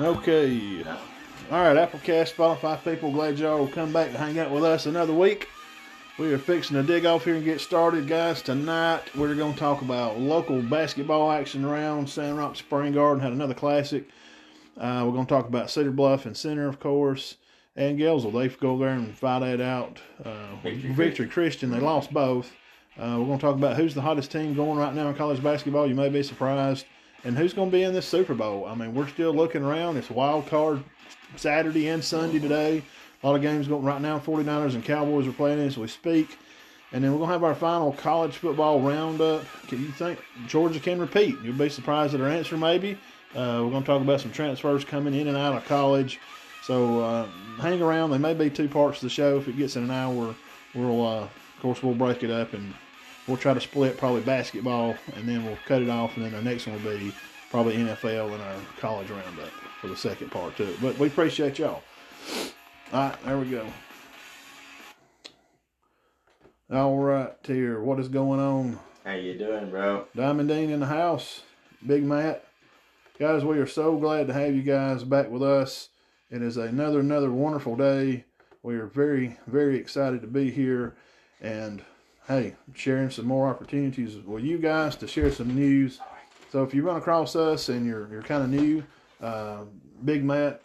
Okay. All right, Applecast, Spotify people, glad y'all will come back and hang out with us another week. We are fixing to dig off here and get started, guys. Tonight, we're going to talk about local basketball action around Sandrock Spring Garden. Had another classic. Uh, we're going to talk about Cedar Bluff and Center, of course, and Gelsel. They go there and fight that out. Uh, Victory Victory Christian, they lost both. Uh, we're going to talk about who's the hottest team going right now in college basketball. You may be surprised. And who's going to be in this Super Bowl? I mean, we're still looking around. It's wild card Saturday and Sunday today. A lot of games going right now. 49ers and Cowboys are playing as we speak. And then we're going to have our final college football roundup. Can you think Georgia can repeat? You'll be surprised at our answer, maybe. Uh, we're going to talk about some transfers coming in and out of college. So uh, hang around. There may be two parts of the show. If it gets in an hour, we'll, uh, of course, we'll break it up and we'll try to split probably basketball and then we'll cut it off. And then our next one will be probably NFL and our college roundup for the second part, too. But we appreciate y'all. All right, there we go. All right, here. What is going on? How you doing, bro? Diamond Dean in the house. Big Matt. Guys, we are so glad to have you guys back with us. It is another another wonderful day. We are very, very excited to be here and hey, sharing some more opportunities with you guys to share some news. So if you run across us and you're you're kind of new, uh, Big Matt,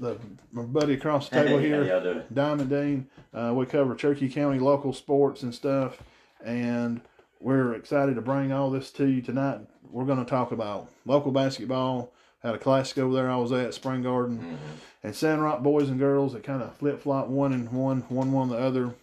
the my buddy across the table here, How y'all doing? Diamond Dean. Uh, we cover Cherokee County local sports and stuff, and we're excited to bring all this to you tonight. We're going to talk about local basketball. Had a classic over there I was at Spring Garden, Mm-hmm. and Sandrock boys and girls. It kind of flip flop one and one, one one the other,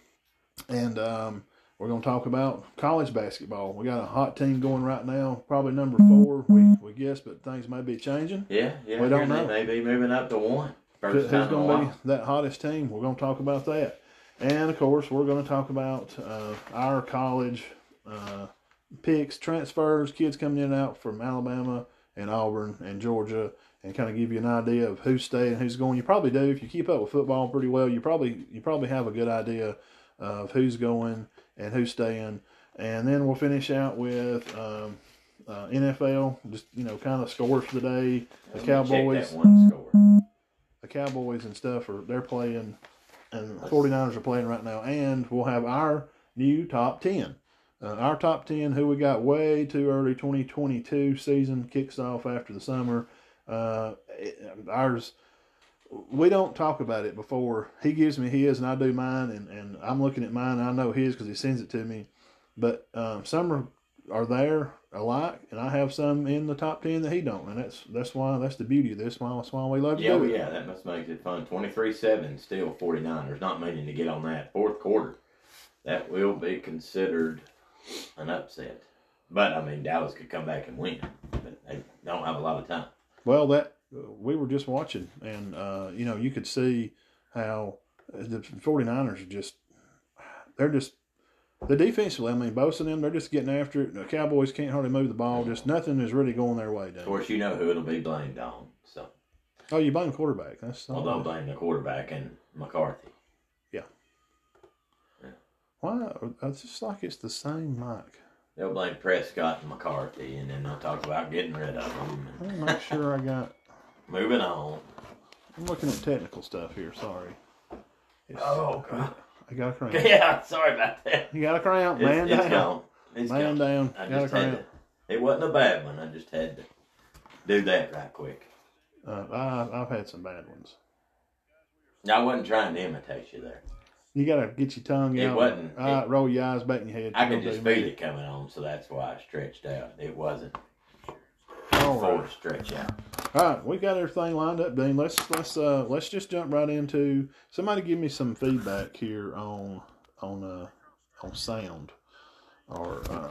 and um, we're going to talk about college basketball. We got a hot team going right now, probably number four. We we guess, but things may be changing. Yeah, yeah. We don't know. They may be moving up to one. First who's time in a going to be that hottest team? We're going to talk about that, and of course, we're going to talk about uh, our college uh, picks, transfers, kids coming in and out from Alabama and Auburn and Georgia, and kind of give you an idea of who's staying, who's going. You probably do if you keep up with football pretty well. You probably you probably have a good idea of who's going and who's staying, and then we'll finish out with. Um, uh, NFL, just you know, kind of scores for the day. The Let Cowboys, That one score. the Cowboys and stuff are they're playing and the 49ers are playing right now and we'll have our new top 10 uh, our top 10 who we got way too early 2022 season kicks off after the summer uh, it- ours we don't talk about it before he gives me his and I do mine and, and I'm looking at mine and I know his because he sends it to me but um, some are, are there alike and I have some in the top 10 that he don't and that's that's why that's the beauty of this why that's why we love to Yeah, do it yeah, that must make it fun. 23-7 still 49ers. Not meaning to get on that. Fourth quarter. That will be considered an upset. But, I mean, Dallas could come back and win. But they don't have a lot of time. Well, that we were just watching, and uh, you know, you could see how the 49ers are just they're just the defensively. I mean, both of them they're just getting after it. The Cowboys can't hardly move the ball. Just nothing is really going their way. Of course, you know who it'll be blamed on. So, Oh, you blame quarterback. That's well, don't blame the quarterback and McCarthy. Yeah. Why. It's just like it's the same mic. They'll blame Prescott and McCarthy, and then they'll talk about getting rid of them. I'm not sure I got. Moving on. I'm looking at technical stuff here. Sorry. It's- Oh, God. I got a cramp. Yeah, sorry about that. You got a cramp, It's, man it's down. gone. It's Man gone. down. I Got a just had cramp. to. It wasn't a bad one. I just had to do that right quick. Uh, I, I've had some bad ones. I wasn't trying to imitate you there. You gotta get your tongue It out. wasn't- All right, roll your eyes back in your head. I Don't could just do feel it coming on, so that's why I stretched out. It wasn't All right. forced stretch out. All right, we got everything lined up, Dean. Let's let's uh let's just jump right into somebody give me some feedback here on on uh on sound or uh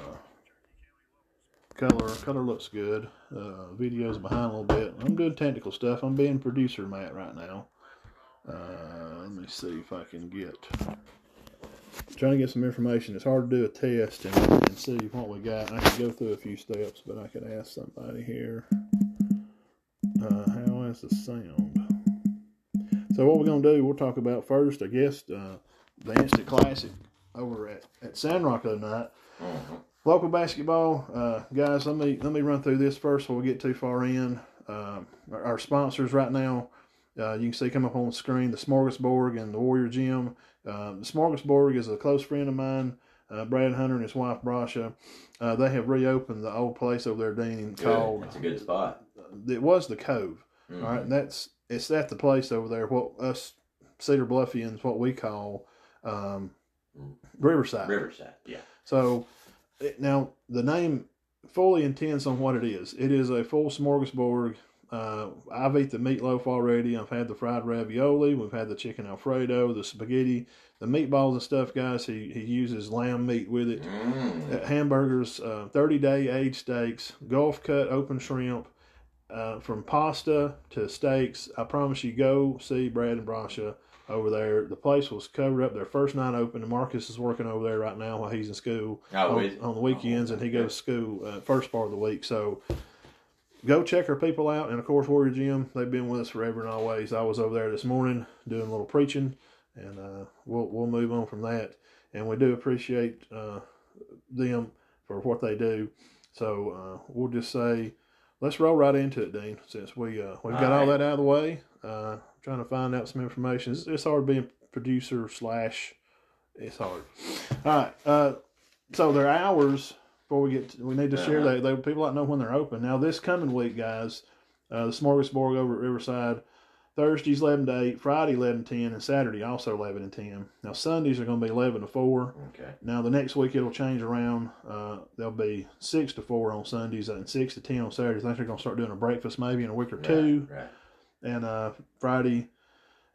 color. Color looks good. Uh videos behind a little bit. I'm doing technical stuff. I'm being producer Matt right now. Uh let me see if I can get trying to get some information. It's hard to do a test and, and see what we got. I could go through a few steps, but I could ask somebody here. Uh, how is the sound? So what we're gonna do? We'll talk about first, I guess, uh, the Instant Classic over at at Sandrock the other night. Mhm. Local basketball, uh, guys. Let me let me run through this first before we get too far in. um, our, our sponsors right now. Uh, you can see come up on the screen the Smorgasbord and the Warrior Gym. Uh, the Smorgasbord is a close friend of mine, uh, Brad Hunter and his wife Brasha. Uh, they have reopened the old place over there, Dean, called. That's a good spot. It was the Cove. Mhm. All right, and that's it's at the place over there. What us Cedar Bluffians, what we call um, Riverside. Riverside. Yeah. So it, now the name fully intends on what it is. It is a full smorgasbord. Uh, I've eaten the meatloaf already. I've had the fried ravioli. We've had the chicken alfredo, the spaghetti, the meatballs and stuff, guys. He he uses lamb meat with it. Mm. Uh, hamburgers, uh, 30 day aged steaks, Gulf cut open shrimp, uh, from pasta to steaks. I promise you, go see Brad and Brasha over there. The place was covered up their first night open, and Marcus is working over there right now while he's in school Oh, on, on the weekends, and he goes to school uh, first part of the week. So go check our people out, and of course, Warrior Gym. They've been with us forever and always. I was over there this morning doing a little preaching, and uh, we'll we'll move on from that. And we do appreciate uh, them for what they do. So uh, we'll just say, let's roll right into it, Dean. Since we uh, we've got all, that out of the way, uh, trying to find out some information. It's, it's hard being producer slash. It's hard. All right. Uh, so their hours before we get, to, we need to share Uh-huh. that. They people don't know when they're open. Now this coming week, guys, uh, the Smorgasbord over at Riverside. Thursdays eleven to eight, Friday eleven to ten, and Saturday also eleven to ten. Now Sundays are going to be eleven to four. Okay. Now the next week it'll change around. Uh, there'll be six to four on Sundays and six to ten on Saturdays. I think they're gonna start doing a breakfast maybe in a week or two. Right. right. And uh, Friday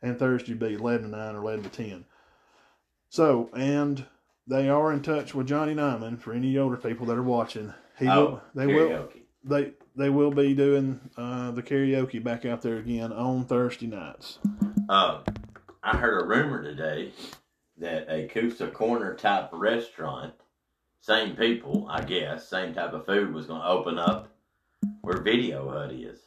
and Thursday be eleven to nine or eleven to ten. So and they are in touch with Johnny Nyman for any older people that are watching. He oh, will. They will. They they will be doing uh, the karaoke back out there again on Thursday nights. Um, I heard a rumor today that a Coosa Corner type restaurant, same people, I guess, same type of food, was going to open up where Video Hut is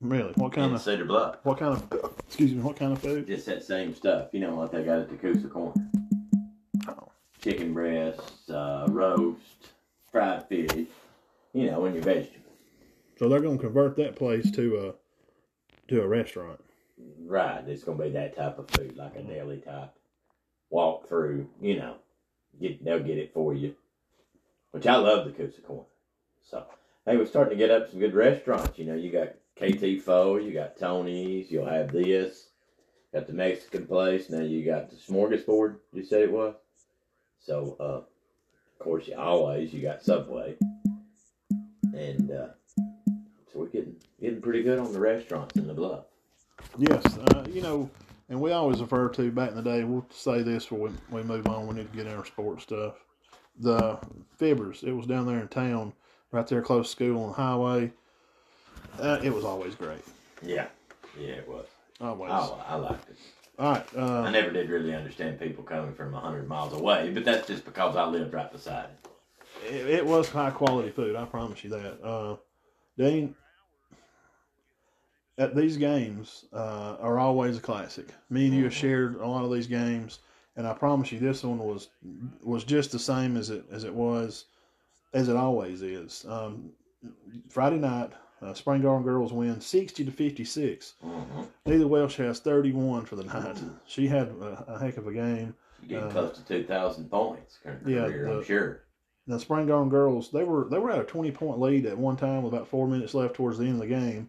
Really, what kind in of Cedar Bluff. what kind of excuse me, what kind of food? Just that same stuff, you know, what they got at the Coosa Corner. Oh. Chicken breasts, uh, roast, fried fish, you know, and your vegetables. So they're going to convert that place to a to a restaurant. Right, it's gonna be that type of food, like a deli type walk through. You know, get they'll get it for you. Which I love the Coosa Corner. So hey, we're starting to get up some good restaurants. You know, you got KT Pho, you got Tony's, you'll have this, got the Mexican place. Now you got the Smorgasbord. You said it was. So uh, of course, you always you got Subway, and uh, so we're getting getting pretty good on the restaurants in the bluff. Yes, uh, you know, and we always refer to back in the day. We'll say this before we, we move on. We need to get in our sports stuff. The Fibbers, it was down there in town, right there close to school on the highway. Uh, it was always great. Yeah, yeah, it was. Always. Oh, I liked it. All right. I Uh, never did really understand people coming from a hundred miles away, but that's just because I lived right beside it. it, it was high quality food. I promise you that. Uh, Dean, at these games uh, are always a classic. Me and you have Mhm. shared a lot of these games, and I promise you, this one was was just the same as it as it was as it always is. Um, Friday night, uh, Spring Garden girls win sixty to fifty six. Mm-hmm. Neither Welsh has thirty one for the night. She had a, a heck of a game. Getting Uh, close to two thousand points in her yeah, career, the- I'm sure. the Spring Garden girls they were they were at a twenty point lead at one time with about four minutes left towards the end of the game,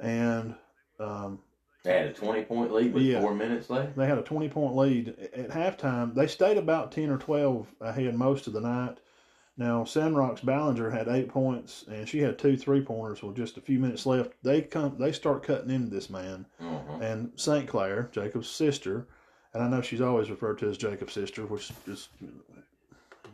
and um, They had a twenty point lead with Yeah. four minutes left. they had a twenty point lead at halftime. They stayed about ten or twelve ahead most of the night. Now Sandrock's Ballinger had eight points and she had two three pointers with just a few minutes left. They come they start cutting into this man Mm-hmm. and St. Clair, Jacob's sister, and I know she's always referred to as Jacob's sister, which is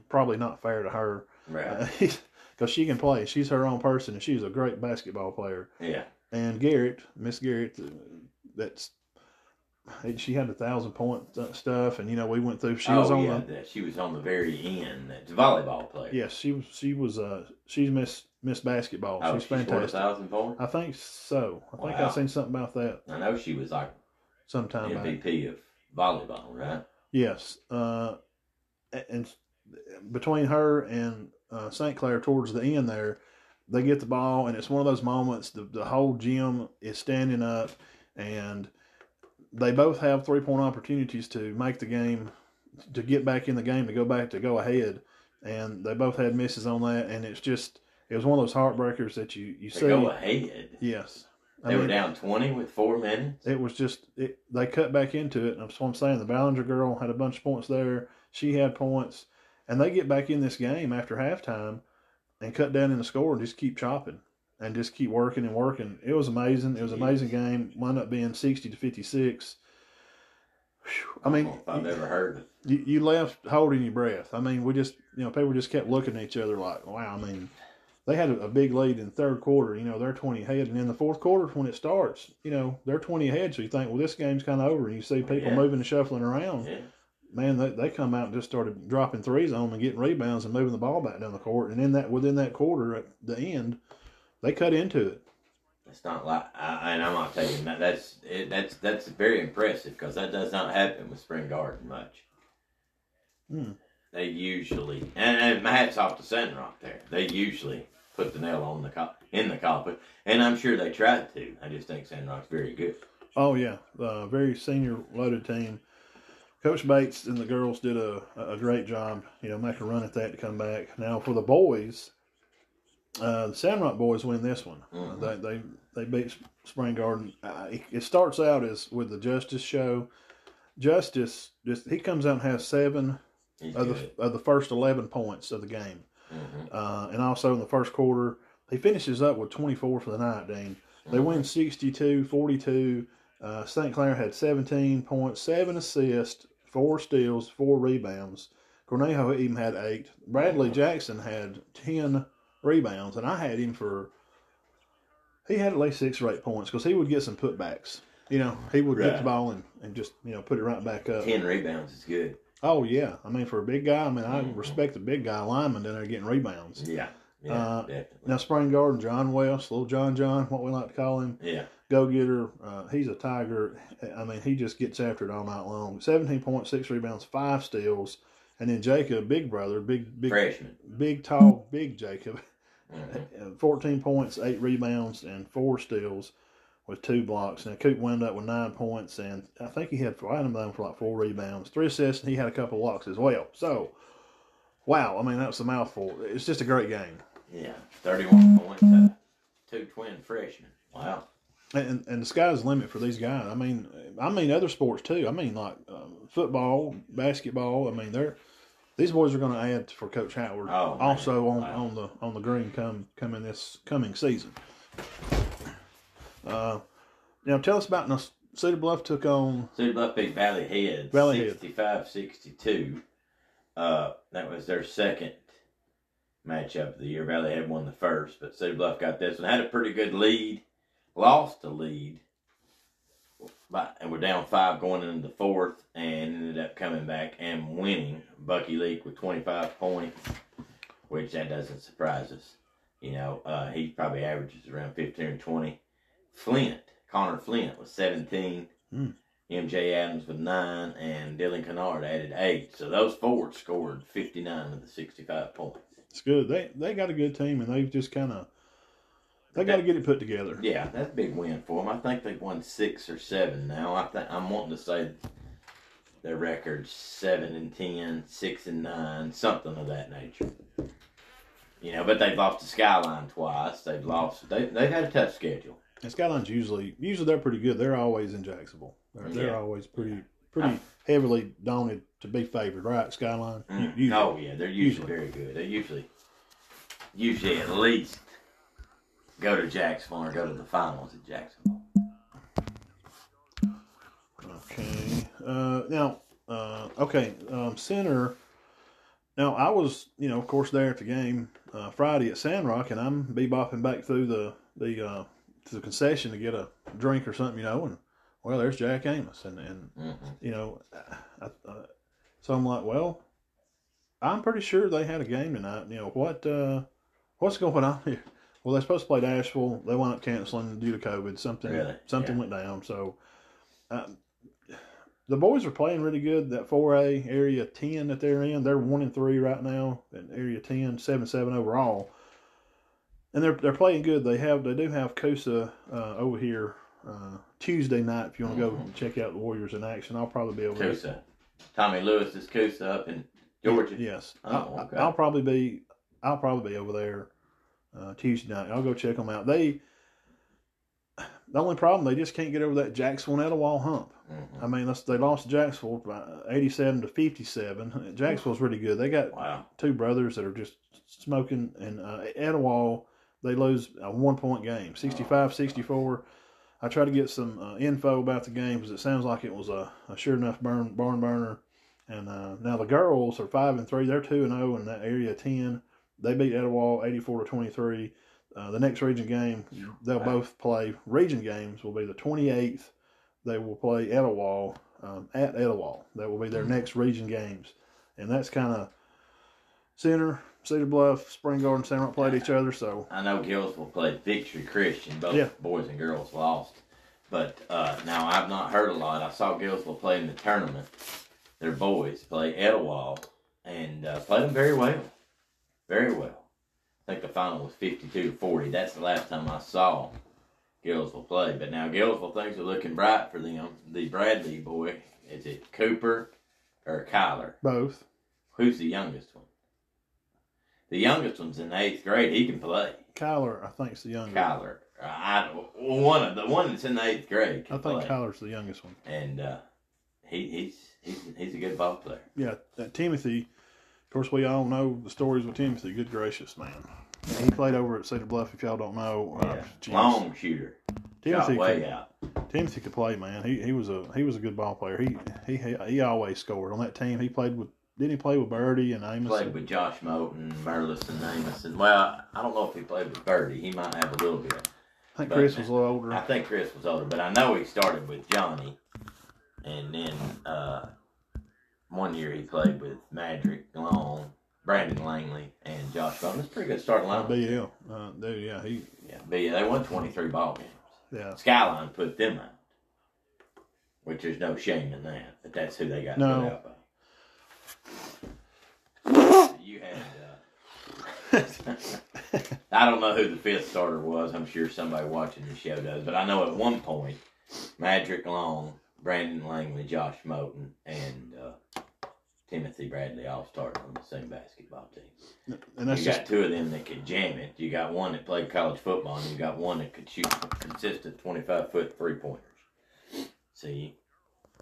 probably not fair to her. Right. because she can play. She's her own person, and she's a great basketball player. yeah. And Garrett, Miss Garrett, uh, that's she had a thousand point st- stuff, and you know we went through. She oh was on yeah, the that- she was on the very end. That's volleyball player. yes, she was she was uh she's Miss Miss Basketball. Oh, she's she fantastic. thousand points. I think so. I think I've seen something about that I know she was like sometime. MVP of volleyball, right? Yes, uh, and between her and uh, St. Clair towards the end there, they get the ball, and it's one of those moments. The the whole gym is standing up, and they both have three point opportunities to make the game, to get back in the game, to go back to go ahead, and they both had misses on that, and it's just it was one of those heartbreakers that you you see. go ahead. Yes, I They were down twenty with four minutes. it was just it, they cut back into it. And that's what I'm saying. The Ballinger girl had a bunch of points there. She had points, and they get back in this game after halftime and cut down in the score and just keep chopping and just keep working and working. It was amazing. It was an amazing game. Wound up being sixty to fifty six. I mean, oh, I've ever heard you, you left holding your breath. I mean, we just, you know, people just kept looking at each other like, wow. I mean, they had a, big lead in the third quarter. You know, they're 20 ahead. And in the fourth quarter, when it starts, you know, they're 20 ahead. So you think, well, this game's kind of over. And you see people Yeah. moving and shuffling around. Yeah. Man, they, they come out and just started dropping threes on them and getting rebounds and moving the ball back down the court. And in that, within that quarter at the end, they cut into it. That's not like, I, and I'm not taking that. That's it, that's that's very impressive because that does not happen with Spring Garden much. Hmm. They usually, and, and my hats off to Sandrock there. They usually put the nail on the co- in the coffin, and I'm sure they tried to. I just think Sandrock's very good. Oh yeah, uh, very senior loaded team. Coach Bates and the girls did a, a great job, you know, make a run at that to come back. Now for the boys, uh, the Sandrock boys win this one. Mhm. They they they beat Spring Garden. Uh, it, it starts out as with the Justice show. Justice just he comes out and has seven He's of good. the of the first eleven points of the game. hmm Uh, and also in the first quarter, he finishes up with 24 for the night, Dean. They win 62 42. Uh, St. Clair had 17 points, 7 assists, 4 steals, 4 rebounds. Cornejo even had 8. Bradley Jackson had 10 rebounds, and I had him for. He had at least 6 or 8 points because he would get some putbacks. You know, he would get the ball and, and just, you know, put it right back up. Ten rebounds is good. Oh, yeah. I mean, for a big guy, I mean, I Mhm. respect the big guy lineman down there getting rebounds. Yeah, yeah, Uh, definitely. Now, Spring Garden, John West, little John John, what we like to call him, Yeah, go getter. Uh, he's a tiger. I mean, he just gets after it all night long. 17 points, six rebounds, five steals. And then Jacob, big brother, big, big, freshman. big, tall, big Jacob, Uh, 14 points, eight rebounds, and four steals with two blocks. Now, Coop wound up with nine points, and I think he had, I had him down for like four rebounds, three assists, and he had a couple blocks as well. So, wow. I mean, that's a mouthful. It's just a great game. Yeah, thirty-one points. of Two twin freshmen. Wow. and and the sky's the limit for these guys. I mean, I mean other sports too. I mean like um, football, basketball. I mean they're these boys are going to add for Coach Howard Oh, also on, Wow. on the on the green come coming this coming season. Uh, now tell us about now. Cedar Bluff took on Cedar Bluff beat Valley Head Valley Head. 65-62. Uh, that was their second matchup of the year. Valley Head won the first, but Cedar Bluff got this one. Had a pretty good lead. Lost the lead. And we're down five going into the fourth and ended up coming back and winning. Bucky Leak with 25 points, which that doesn't surprise us. You know, uh, he probably averages around 15 or 20. Flint, Connor Flint was 17. Hmm. MJ Adams with nine, and Dylan Kennard added eight. So those forwards scored 59 of the 65 points. it's good. They they got a good team and they've just kind of they got to get it put together. Yeah, that's a big win for them. I think they've won six or seven now. I think I'm wanting to say their record's seven and ten, six and nine, something of that nature. You know, but they've lost to Skyline twice. They've lost. They they've had a tough schedule. And Skyline's usually usually they're pretty good. They're always in Jacksonville. They're, they're always pretty pretty heavily daunted to be favored, right? Skyline. Mm. Usually. Oh yeah, they're usually, very good. They usually, usually at least go to Jacksonville or go to the finals at Jacksonville. Okay. Uh, now, uh, okay, um, center. Now, I was, you know, of course, there at the game uh, Friday at Sandrock, and I'm bebopping back through the the uh, to the concession to get a drink or something, you know, and well, there's Jack Amos, and and hmm you know, I, uh, so I'm like, well, I'm pretty sure they had a game tonight. You know what? Uh, what's going on here? Well, they're supposed to play Asheville. They wound up canceling due to COVID. Something Really? something Yeah. went down. So um, the boys are playing really good. That 4A area 10 that they're in, they're one and three right now. In area 10, 7 7 overall. and they're they're playing good. They have they do have Coosa uh, over here uh, Tuesday night. If you want to go Mhm. check out the Warriors in action, I'll probably be over there. Tommy Lewis is Coosa up in Georgia. Yes, Oh, I'll, okay. I'll probably be I'll probably be over there uh, Tuesday night. I'll go check them out. They the only problem they just can't get over that Jacksonville Etowah hump. Mhm. I mean, that's, they lost Jacksonville by eighty-seven to fifty-seven. Jacksonville's really good. They got Wow. two brothers that are just smoking, and uh, Etowah they lose a one-point game, 65-64. I tried to get some uh, info about the game because it sounds like it was a, a sure enough burn, barn burner. And uh, now the girls are five and three. They're two and zero in that area ten. They beat Etowah eighty-four to twenty-three. Uh, the next region game, they'll Wow. both play. Region games will be the twenty-eighth. They will play Etowah um, at Etowah. That will be their Mhm. next region games, and that's kind of Center, Cedar Bluff, Spring Garden, Sandrock played each other. So I know Gillsville played Victory Christian. Both Yeah. boys and girls lost. But uh, now I've not heard a lot. I saw Gillsville play in the tournament. Their boys play Etowah and uh, played them very well. Very well. I think the final was 52 to 40. That's the last time I saw Gillsville play. But now Gillsville things are looking bright for them. The Bradley boy, is it Cooper or Kyler? both. Who's the youngest one? The youngest one's in eighth grade. He can play. Kyler, I think, is the youngest. Kyler. I one of the one that's in the eighth grade. I think play. Kyler's the youngest one. and uh, he he's he's he's a good ball player. Yeah, Timothy. Of course, we all know the stories with Timothy. Good gracious, man. He played over at Cedar Bluff. If y'all don't know, uh, geez. Long shooter. Timothy Shot way could, out. Timothy could play, man. He he was a he was a good ball player. He he he, always scored on that team. He played with didn't he play with Birdie and Amos? Played with Josh Moten, Merlis, and Amos. And well, I don't know if he played with Birdie. He might have a little bit. I think but- Chris was a little older. I think Chris was older, but I know he started with Johnny, and then uh, one year he played with Madrick Long, Brandon Langley, and Josh Moten. It's a pretty good starting lineup. BL, uh, dude, yeah, he, Yeah, yeah, they won 23 ball games. yeah, Skyline put them out, which there's no shame in that. But that's who they got No. put out by. You had. Uh, I don't know who the fifth starter was. I'm sure somebody watching the show does, but I know at one point, Madrick Long, Brandon Langley, Josh Moten, and uh, Timothy Bradley all started on the same basketball team. and that's you just got two of them that could jam it. You got one that played college football, and you got one that could shoot consistent twenty-five foot three pointers. See,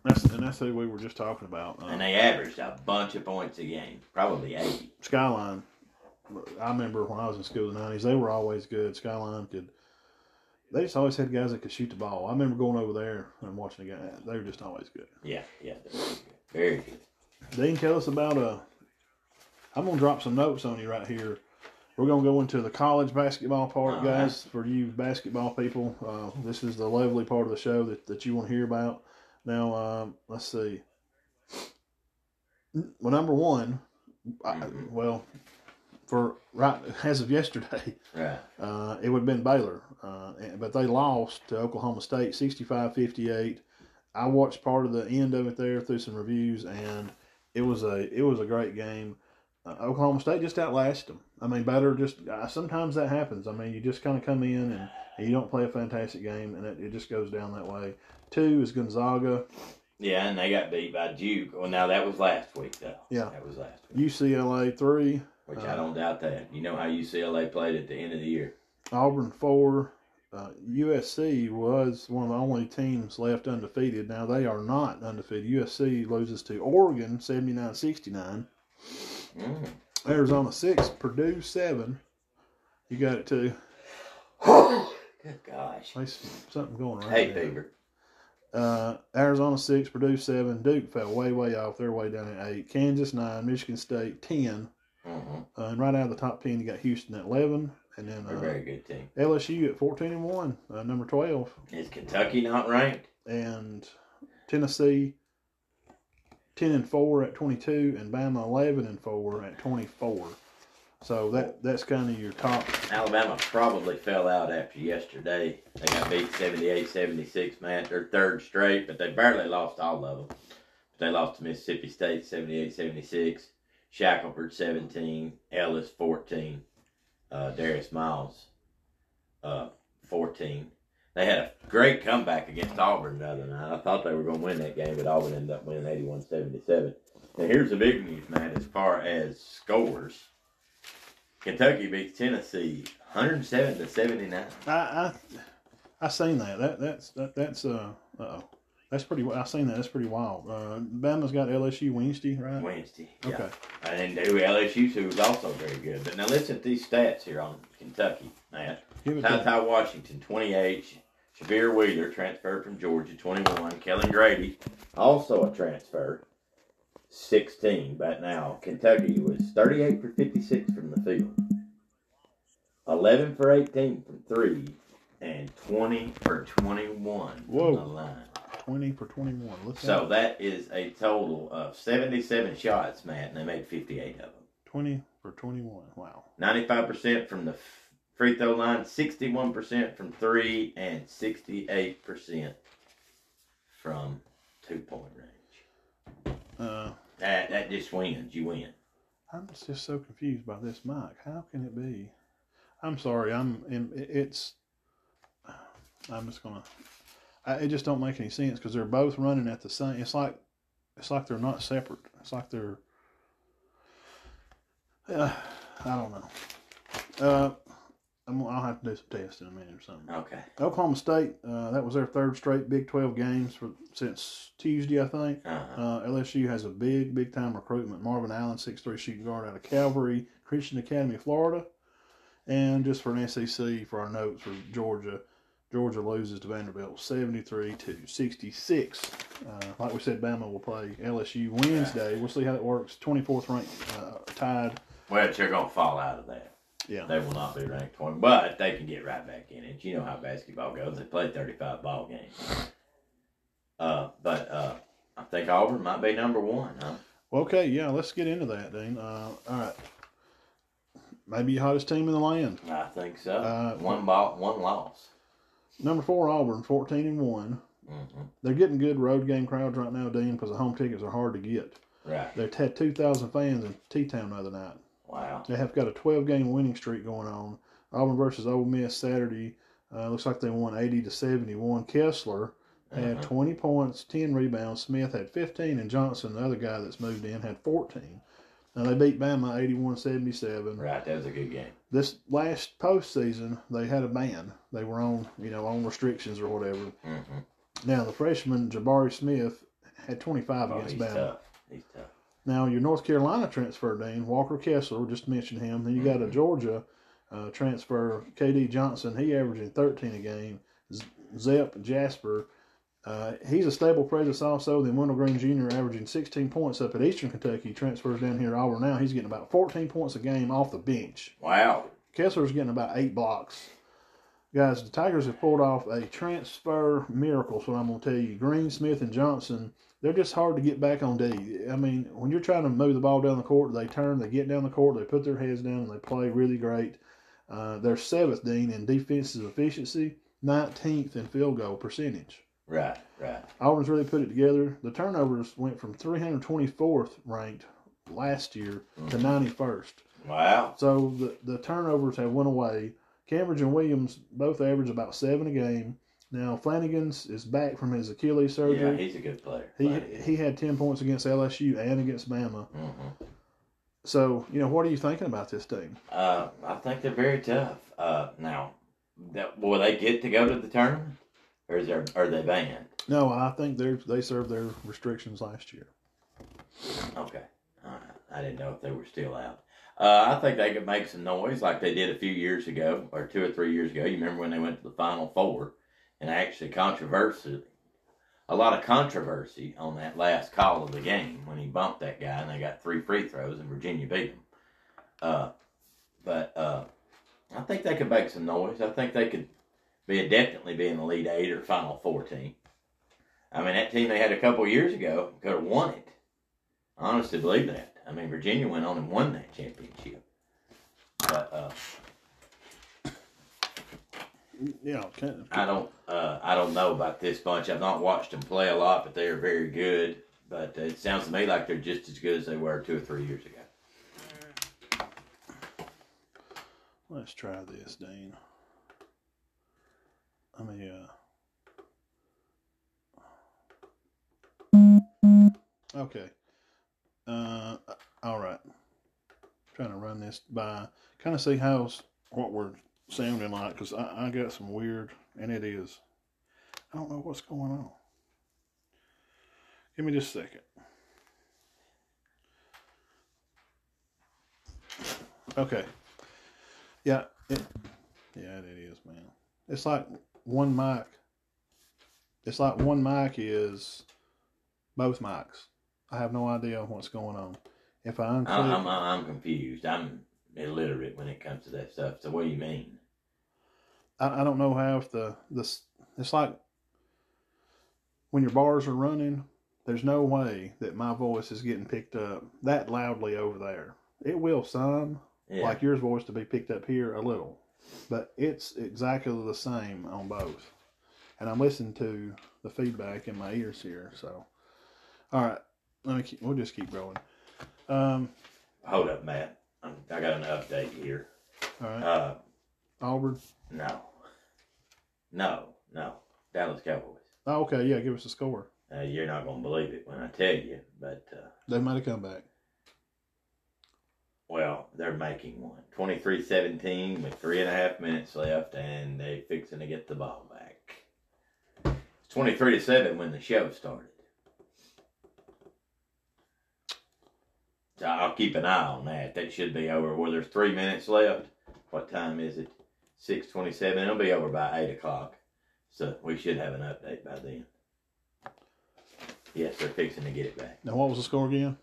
that's and that's who we were just talking about. Uh, and they averaged a bunch of points a game, probably eighty. Skyline. I remember when I was in school in the nineties, they were always good. Skyline could. They just always had guys that could shoot the ball. I remember going over there and watching the game. They were just always good. Yeah, yeah, very good. Very good. Dean, tell us about uh I'm gonna drop some notes on you right here. We're gonna go into the college basketball part, All right. guys. For you basketball people, uh, this is the lovely part of the show that, that you want to hear about. Now, um, let's see. Well, number one, I, Mhm. well, for right as of yesterday, Right. uh, it would have been Baylor, uh, but they lost to Oklahoma State 65-58. I watched part of the end of it there through some reviews, and it was a it was a great game. Uh, Oklahoma State just outlasted them. I mean, better just uh, sometimes that happens. I mean, you just kind of come in and, and you don't play a fantastic game, and it, it just goes down that way. Two is Gonzaga, Yeah, and they got beat by Duke. Well, now that was last week though. Yeah. that was last week. UCLA three, Which Uh, I don't doubt that. You know how UCLA played at the end of the year. Auburn four. Uh, USC was one of the only teams left undefeated. Now they are not undefeated. USC loses to Oregon 79-69. Mm. Arizona six, Purdue seven. You got it too. Good gosh. There's something going right Hey. Fever. Uh, Arizona six, Purdue seven. Duke fell way, way off. They're way down at eight. Kansas nine, Michigan State ten. Mm-hmm. Uh, and right out of the top ten, you got Houston at eleven, and then a uh, very good team. LSU at fourteen and one, uh, number twelve, Is Kentucky not ranked? and Tennessee ten and four at twenty two, and Bama eleven and four at twenty four. So that that's kind of your top. Alabama probably fell out after yesterday. They got beat 78-76, man. Their third straight, but they barely lost all of them. They lost to Mississippi State 78-76, Shackelford 17, Ellis 14, uh, Darius Miles uh, 14. They had a great comeback against Auburn the other night. I thought they were going to win that game, but Auburn ended up winning 81 77. Now, here's the big news, man, as far as scores. Kentucky beats Tennessee 107 to 79. I I I seen that. That that's that, that's uh oh. That's pretty. I've seen that. That's pretty wild. Uh, Bama's got LSU Wednesday, right? Wednesday. Yeah. Okay. And then who LSU, was also very good. But now listen to these stats here on Kentucky, it Ty Ty Washington, 28. Sahvir Wheeler, transferred from Georgia, 21. Kellan Grady, also a transfer, 16. But now Kentucky was 38 for 56 from the field, 11 for 18 from three, and 20 for 21 Whoa. from the line. Twenty for twenty-one. Look So that is a total of 77 shots, Matt, and they made 58 of them. twenty for twenty-one. Wow. 95% from the free throw line, 61% from three, and 68% from two point range. Uh, That, that just wins. You win. I'm just so confused by this mic. How can it be? I'm sorry. I'm. It's. I'm just gonna. I, it just don't make any sense because they're both running at the same. It's like, it's like they're not separate. It's like they're. Uh, I don't know. Uh, I'm, I'll have to do some tests in a minute or something. Okay. Oklahoma State. Uh, that was their third straight Big Twelve games for since Tuesday, I think. Uh-huh. Uh, LSU has a big, big time recruitment. Marvin Allen, six three shooting guard out of Calvary Christian Academy, Florida. And just for an SEC, for our notes for Georgia, Georgia loses to Vanderbilt 73 to 66. Uh, like we said, Bama will play LSU Wednesday. We'll see how it works. 24th ranked, uh, tied. Well, they're going to fall out of that. Yeah. They will not be ranked 20, but they can get right back in it. You know how basketball goes. They play 35 ball games. Uh, but uh, I think Auburn might be number one, huh? Okay, yeah, let's get into that, Dean. Uh, all right. Maybe your hottest team in the land. I think so. Uh, one ball, one loss. Number four, Auburn, 14 and 1. hmm They're getting good road game crowds right now, Dean, because the home tickets are hard to get. Right. They had 2,000 fans in T-Town the other night. Wow. They have got a 12 game winning streak going on. Auburn versus Ole Miss Saturday. Uh, looks like they won 80 to 71. Kessler had Mhm. 20 points, 10 rebounds. Smith had 15, and Johnson, the other guy that's moved in, had 14. Now they beat Bama 81 77. Right. That was a good game. This last postseason, they had a ban. They were on, you know, on restrictions or whatever. hmm Now the freshman Jabari Smith had 25 Oh, against he's Bama. tough. He's tough. Now your North Carolina transfer, Dean Walker Kessler, just mentioned him. Then you got a Mhm. Georgia uh, transfer, KD Johnson. He averaging 13 a game. Z- Zep Jasper, uh, he's a stable presence also. Then Wendell Green Jr. averaging 16 points up at Eastern Kentucky. Transfers down here to Auburn now. He's getting about 14 points a game off the bench. Wow. Kessler's getting about eight blocks. Guys, the Tigers have pulled off a transfer miracle, so I'm going to tell you. Green, Smith, and Johnson, they're just hard to get back on D. I mean, when you're trying to move the ball down the court, they turn, they get down the court, they put their heads down, and they play really great. Uh, they're seventh, Dean, in defensive efficiency, 19th in field goal percentage. Right. Right. Auburn's really put it together. The turnovers went from 324th ranked last year to 91st. Wow. So the, the turnovers have went away. Cambridge and Williams both average about seven a game. Now Flanigan's is back from his Achilles surgery. Yeah, he's a good player. he Flanigan. he had ten points against LSU and against Bama. Mhm. So you know what are you thinking about this team? Uh, I think they're very tough. Uh, now, that, will they get to go to the tournament, or is there are they banned? No, I think they they served their restrictions last year. Okay, right. I didn't know if they were still out. Uh, I think they could make some noise like they did a few years ago, or two or three years ago. You remember when they went to the Final Four, and actually controversy, a lot of controversy on that last call of the game when he bumped that guy, and they got three free throws, and Virginia beat them. Uh, but uh, I think they could make some noise. I think they could be definitely be in the Elite Eight or Final Four team. I mean, that team they had a couple years ago could have won it. I honestly believe that. I mean, Virginia went on and won that championship. But uh, know, can, I don't, uh, I don't know about this bunch. I've not watched them play a lot, but they are very good. But it sounds to me like they're just as good as they were two or three years ago. let's try this, Dean. Let me. Uh, okay. Uh, all right. Trying to run this by, kind of see how's what we're sounding like, because I, I got some weird, and it is. I don't know what's going on. Give me just a second. Okay. Yeah, it, yeah, it is, man. It's like one mic. It's like one mic is both mics. I have no idea what's going on. If I unclick, I'm, I'm, I'm confused. I'm illiterate when it comes to that stuff. So what do you mean? I, I don't know how if the this it's like when your bars are running. There's no way that my voice is getting picked up that loudly over there. It will some, Yeah. like yours voice to be picked up here a little, but it's exactly the same on both. And I'm listening to the feedback in my ears here. So, all right, let me keep. We'll just keep going. Um, Hold up, Matt. I'm, I got an update here. all right, Uh, Auburn. no, no, no. Dallas Cowboys. Oh, okay, yeah, give us a score. Uh, you're not gonna believe it when I tell you, but uh, They might have come back. Well, they're making one. 23-17 with three and a half minutes left, and they fixing to get the ball back. It's twenty-three to seven when the show started. So I'll keep an eye on that. That should be over. Well, there's three minutes left. What time is it? Six twenty-seven. It'll be over by eight o'clock. So we should have an update by then. Yes, they're fixing to get it back. Now, what was the score again?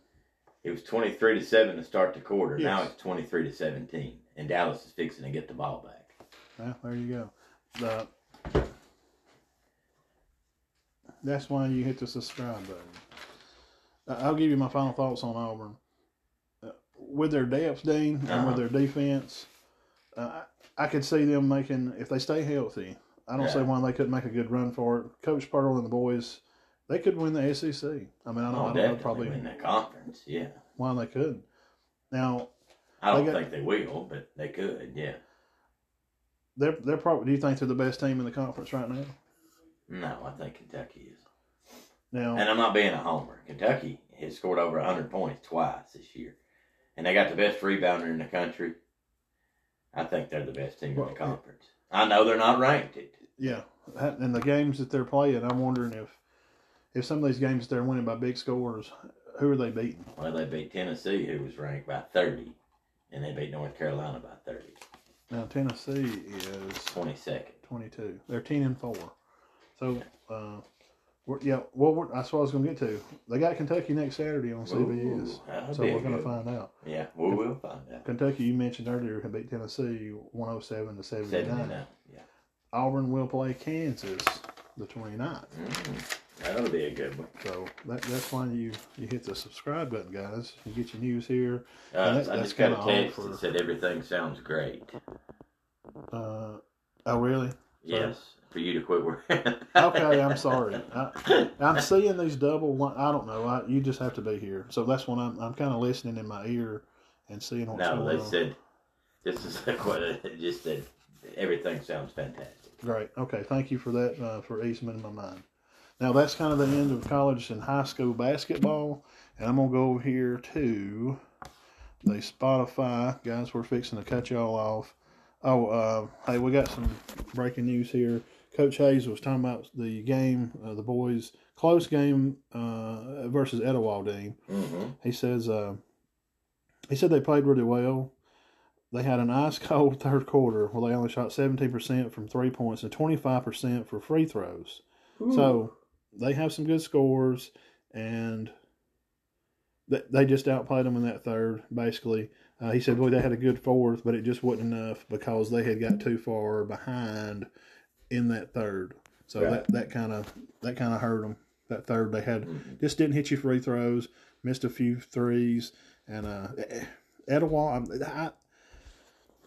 It was 23 to 7 to start the quarter. Now it's 23 to 17. And Dallas is fixing to get the ball back. Well, there you go. That's why you hit the subscribe button. I'll give you my final thoughts on Auburn. Uh, with their depth, Dean, and Uh-huh. with their defense, uh, I I could see them making, if they stay healthy, I don't see Yeah. why they couldn't make a good run for it. Coach Pearl and the boys, they could win the ACC. I mean, I don't, Oh, I don't know probably win that conference. Yeah. why they couldn't. Now, I don't They got- think they will, but they could. Yeah. they're, they're probably, do you think they're the best team in the conference right now? No, I think Kentucky is. Now, And I'm not being a homer. Kentucky has scored over 100 points twice this year. And they got the best rebounder in the country. I think they're the best team in Well, the yeah. conference. I know they're not ranked. It. Yeah, and the games that they're playing, I'm wondering if if some of these games they're winning by big scores, who are they beating? Well, they beat Tennessee, who was ranked by 30. And they beat North Carolina by 30. Now Tennessee is 22nd. 22. They're 10 and four. So, uh, we're, yeah, well, we're, that's what I was going to get to. They got Kentucky next Saturday on CBS, Ooh, so we're going to find out. Yeah, we will find out. Kentucky, you mentioned earlier, can beat Tennessee 107 to 79. 79. Yeah. Auburn will play Kansas the 29th. Mm, that'll be a good one. So that, that's why you, you hit the subscribe button, guys. You get your news here. Uh, that- I just got a text for- that said everything sounds great. Uh, oh, really? Yes, for you to quit working. Okay, I'm sorry. I, I'm seeing these double. li- I don't know. I, you just have to be here. So that's when I'm. I'm kind of listening in my ear and seeing what's No, going they said this is what it just said. Everything sounds fantastic. Great. Okay. Thank you for that. Uh, for easing in my mind. Now that's kind of the end of college and high school basketball, and I'm gonna go over here to the Spotify guys. We're fixing to cut y'all off. Oh, uh, hey, we got some breaking news here. Coach Hayes was talking about the game, uh, the boys' close game uh, versus Etowaldine. Mm-hmm. He says uh, he said they played really well. They had an ice cold third quarter where they only shot seventeen percent from three points and twenty five percent for free throws. So they have some good scores, and they, they just outplayed them in that third. Basically, uh, he said, "Boy, they had a good fourth, but it just wasn't enough because they had got too far behind in that third. So Right. that that kind of that kind of hurt them. That third, they had just didn't hit you free throws, missed a few threes, and uh, Etowah. I'm, I,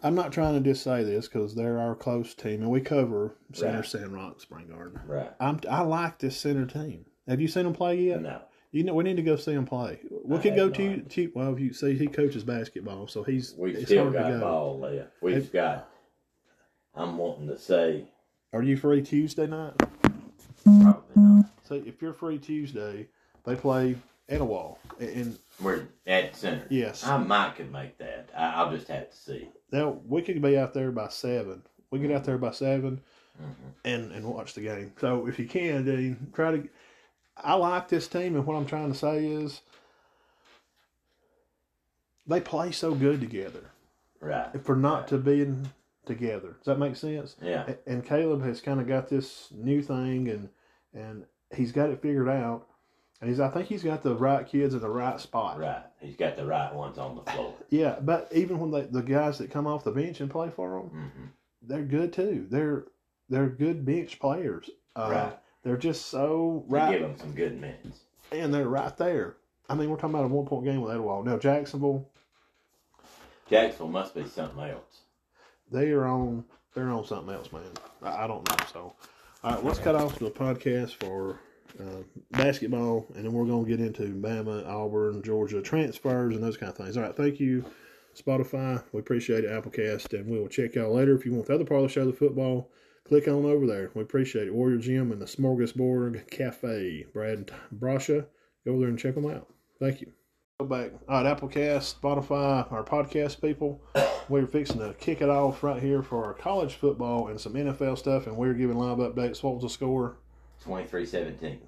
I'm not trying to just say this because they're our close team, and we cover Center Right. Sandrock Spring Garden. Right. I'm I like this center team. Have you seen them play yet? No. You know we need to go see them play. We I could go to, to well, if you see he coaches basketball, so he's We've still got go. ball left. We've Have- got. I'm wanting to say Are you free Tuesday night? Probably not. So if you're free Tuesday, they play Etowah. And We're at center. yes, I might could make that. I, I'll just have to see. now we could be out there by seven. We get out there by 7 Mhm. and and watch the game. So if you can, then try to. I like this team, and what I'm trying to say is they play so good together. Right. For not to being together, does that make sense? Yeah. And Caleb has kind of got this new thing, and and he's got it figured out. And he's, I think he's got the right kids in the right spot. Right. He's got the right ones on the floor. Yeah, but even when they, the guys that come off the bench and play for them, hmm they're good too. They're they're good bench players. Uh, Right. They're just so Right. right, Give them some good minutes. and they're right there. I mean, we're talking about a one point game with Etowah. Now Jacksonville, Jacksonville must be something else. they are on they're on something else, man. I, I don't know. So, all right, let's cut off the podcast for uh, basketball, and then we're gonna get into Bama, Auburn, Georgia transfers and those kind of things. All right, thank you, Spotify. We appreciate it, Applecast, and we will check y'all later. If you want the other part of the show, the football, click on over there. We appreciate it. Warrior Gym and the Smorgasbord Cafe, Brad and Brasha. Go over there and check them out. Thank you. Go back. All right, Applecast, Spotify, our podcast people. We're fixing to kick it off right here for our college football and some NFL stuff, and we're giving live updates. What was the score? 23-17.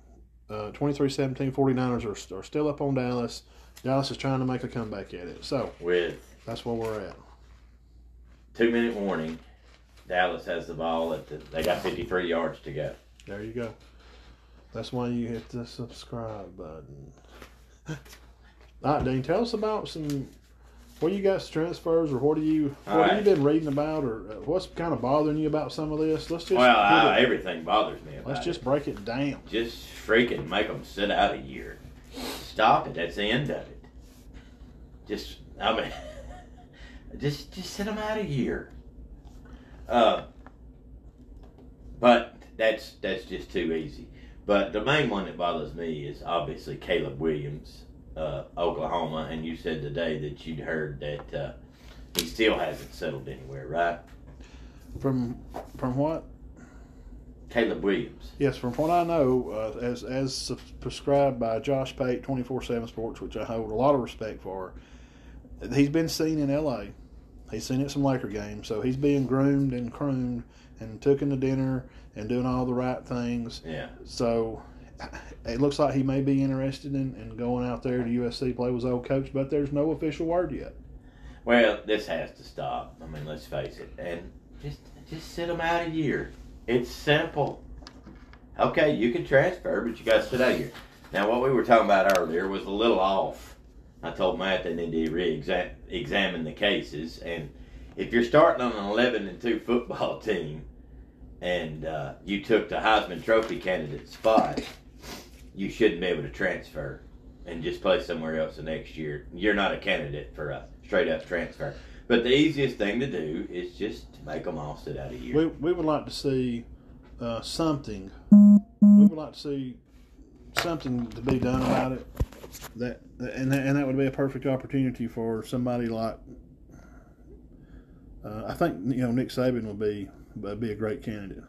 Uh, 23-17 49ers are, are still up on Dallas. Dallas is trying to make a comeback at it. So With that's where we're at. two minute warning, Dallas has the ball at the. They got 53 yards to go. There you go. That's why you hit the subscribe button. All right, Dean, tell us about some. What you got transfers, or what do you what have you been reading about, or uh, what's kind of bothering you about some of this? Let's just Well, I, it- everything bothers me let's it. just break it down. just freaking make them sit out a year. Stop it. That's the end of it. Just, I mean, just just sit them out a year. Uh, but that's that's just too easy. But the main one that bothers me is obviously Caleb Williams, uh, Oklahoma, and you said today that you'd heard that uh, he still hasn't settled anywhere, right? From from what? Caleb Williams. Yes, from what I know, uh, as as prescribed by Josh Pate, twenty four seven Sports, which I hold a lot of respect for, he's been seen in L.A. He's seen it at some Laker games, so he's being groomed and crooned and taken to dinner and doing all the right things. Yeah. So it looks like he may be interested in, in going out there to USC play with old coach, but there's no official word yet. Well, this has to stop. I mean, let's face it, and just just sit them out a year. It's simple. Okay, you can transfer, but you got to sit out year. Now, what we were talking about earlier was a little off. I told Matt they need to re-examine the cases, and if you're starting on an 11 and two football team, and uh, you took the Heisman Trophy candidate spot, you shouldn't be able to transfer and just play somewhere else the next year. You're not a candidate for a straight up transfer. But the easiest thing to do is just make them all sit out a year. We, we would like to see uh, something. We would like to see something to be done about it. That and that, and that would be a perfect opportunity for somebody like. Uh, I think you know Nick Saban would be would be a great candidate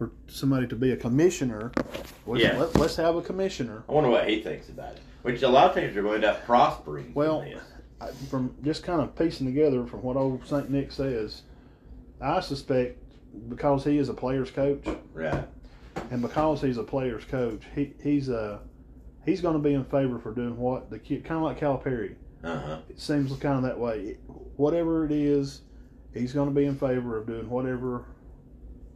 for somebody to be a commissioner. Let's, Yeah. let, let's have a commissioner. I wonder what he thinks about it. Which a lot of things are going to end up prospering Well, from. I- from just kind of piecing together from what old Saint Nick says, I suspect because he is a player's coach, Right. and because he's a player's coach, he he's uh he's going to be in favor for doing what the kid kind of like Calipari. Uh huh. It seems kind of that way. Whatever it is, he's going to be in favor of doing whatever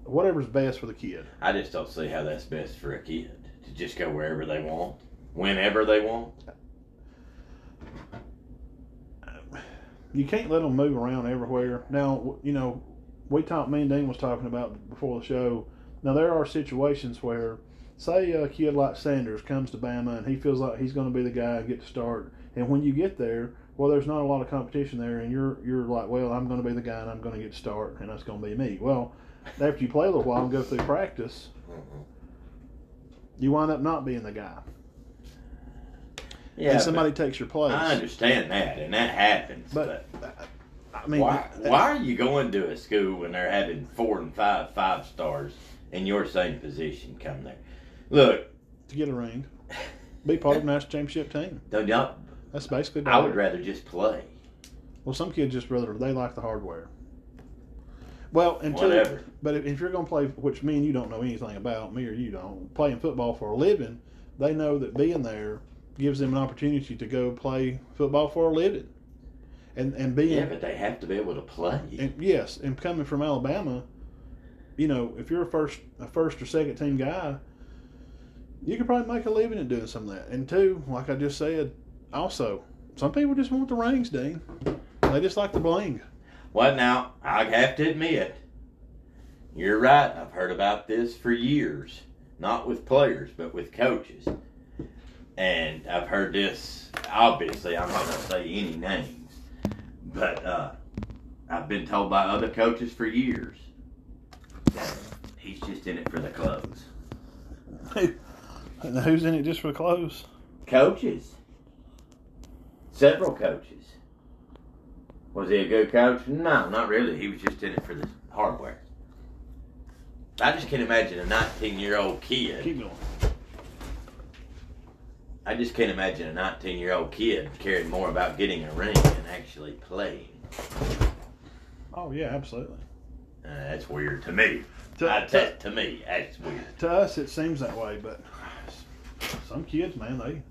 whatever's best for the kid. I just don't see how that's best for a kid to just go wherever they want, whenever they want. You can't let them move around everywhere. Now, you know, we talked. Me and Dean was talking about before the show. Now there are situations where, say, a kid like Sanders comes to Bama and he feels like he's going to be the guy and get to start. And when you get there, well, there's not a lot of competition there, and you're you're like, well, I'm going to be the guy and I'm going to get to start, and that's going to be me. Well, after you play a little while and go through practice, you wind up not being the guy, Yeah, and somebody takes your place. I understand that, and that happens. But, But I mean, why, uh, why are you going to a school when they're having four and five five stars in your same position come there? Look, to get a ring, be part of a national championship team. don't That's basically. I would it. rather just play. Well, some kids just rather they like the hardware. Well, and two, Whatever. but if, if you're going to play, which me and you don't know anything about, me or you don't, playing football for a living, they know that being there gives them an opportunity to go play football for a living. And and being Yeah, but they have to be able to play. and yes, and coming from Alabama, you know, if you're a first a first or second team guy, you could probably make a living at doing some of that. And two, like I just said, also, some people just want the rings, Dean. They just like the bling. Well, now, I have to admit, you're right. I've heard about this for years. Not with players, but with coaches. And I've heard this, obviously, I'm not going to say any names, but uh, I've been told by other coaches for years that he's just in it for the clothes. And who's in it just for the clothes? Coaches. Several coaches. Was he a good coach? No, not really. He was just in it for the hardware. I just can't imagine a 19 year old kid. Keep going. I just can't imagine a 19 year old kid caring more about getting a ring than actually playing. Oh yeah, absolutely. Uh, that's weird to me. To, I to, to me, that's weird. to us, it seems that way, but some kids, man, they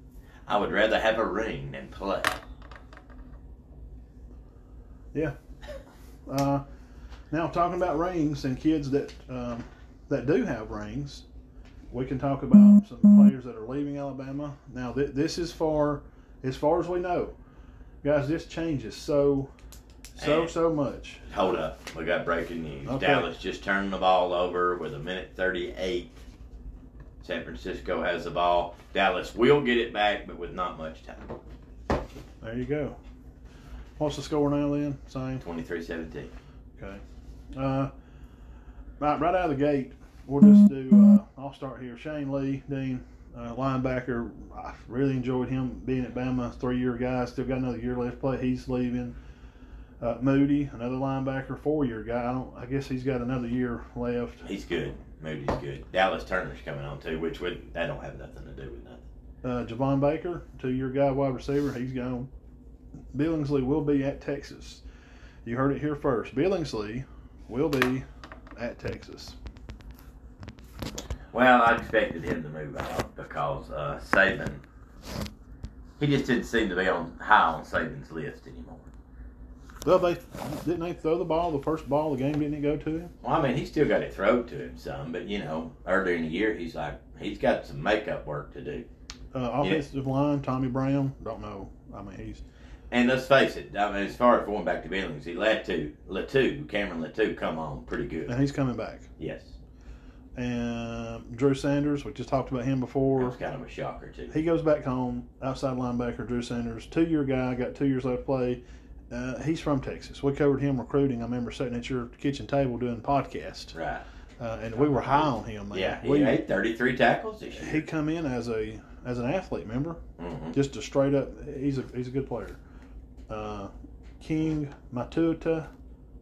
I would rather have a ring than play. Uh, now, talking about rings and kids that um, that do have rings, we can talk about some players that are leaving Alabama. Now, th- this is far as far as we know, guys. This changes so so And- so much. Hold up, we got breaking news. Okay. Dallas just turned the ball over with a minute 38. San Francisco has the ball. Dallas will get it back, but with not much time. There you go. What's the score now, then? Same. 23 17. Okay. Uh, right, right out of the gate, we'll just do. Uh, I'll start here. Shane Lee, Dean, uh, linebacker. I really enjoyed him being at Bama. Three-year guy. Still got another year left to play. He's leaving. Uh, Moody, another linebacker, four-year guy. I don't. I guess he's got another year left. He's good. Moody's good. Dallas Turner's coming on too, which would that don't have nothing to do with nothing. Uh, Javon Baker, two-year guy, wide receiver. He's gone. Billingsley will be at Texas. You heard it here first. Billingsley will be at Texas. Well, I expected him to move out because uh, Saban, he just didn't seem to be on high on Saban's list anymore. Well, they didn't they throw the ball the first ball of the game didn't it go to him? Well, I mean, he still got it thrown to him some, but you know, earlier in the year, he's like he's got some makeup work to do. Uh, offensive line, Tommy Brown. Don't know. I mean, he's And let's face it, I mean, as far as going back to Billings, he Latu, Latu, Cameron Latu, come on pretty good. and he's coming back. Yes, And Drew Sanders, we just talked about him before. was kind of a shocker too. He goes back home. Outside linebacker Drew Sanders, two year guy, got two years left to play. Uh, he's from Texas. We covered him recruiting. I remember sitting at your kitchen table doing a podcast, Right? uh, and we were high on him. Man. Yeah, he we, made 33 tackles this he year. come in as a as an athlete. Remember, hmm just a straight up. He's a he's a good player. Uh, King Mwikuta,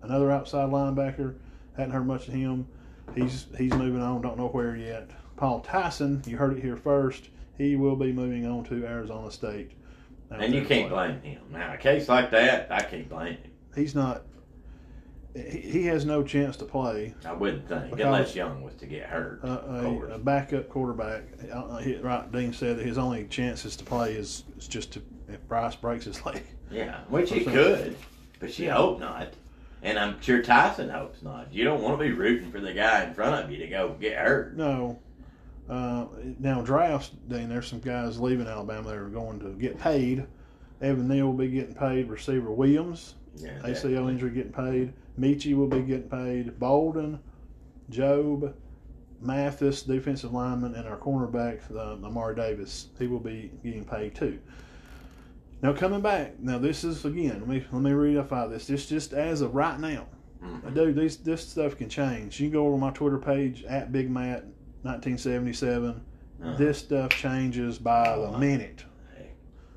another outside linebacker. Hadn't heard much of him. He's he's moving on. Don't know where yet. Paul Tyson, you heard it here first. He will be moving on to Arizona State. And you can't play. blame him. Now, a case like that, I can't blame him. He's not. He, he has no chance to play. I wouldn't think, Because- unless Young was to get hurt. Uh, a, a backup quarterback. Uh, he, right, Dean said that his only chances to play is, is just to if Bryce breaks his leg. Yeah, which he could, but she Yeah. hope not. And I'm sure Tyson hopes not. You don't want to be rooting for the guy in front of you to go get hurt. No. Uh, now drafts, Dean. There's some guys leaving Alabama that are going to get paid. Evan Neal will be getting paid. Receiver Williams, Yeah, ACL definitely. injury, getting paid. Metchie will be getting paid. Bolden, Jobe, Mathis, defensive lineman, and our cornerback, uh, Amari Davis, he will be getting paid too. Now coming back, now this is again. Let me let me reify this. This just as of right now. Mhm. Dude, these this stuff can change. You can go over my Twitter page at Big Matt 1977. Uh-huh. This stuff changes by Oh, the minute.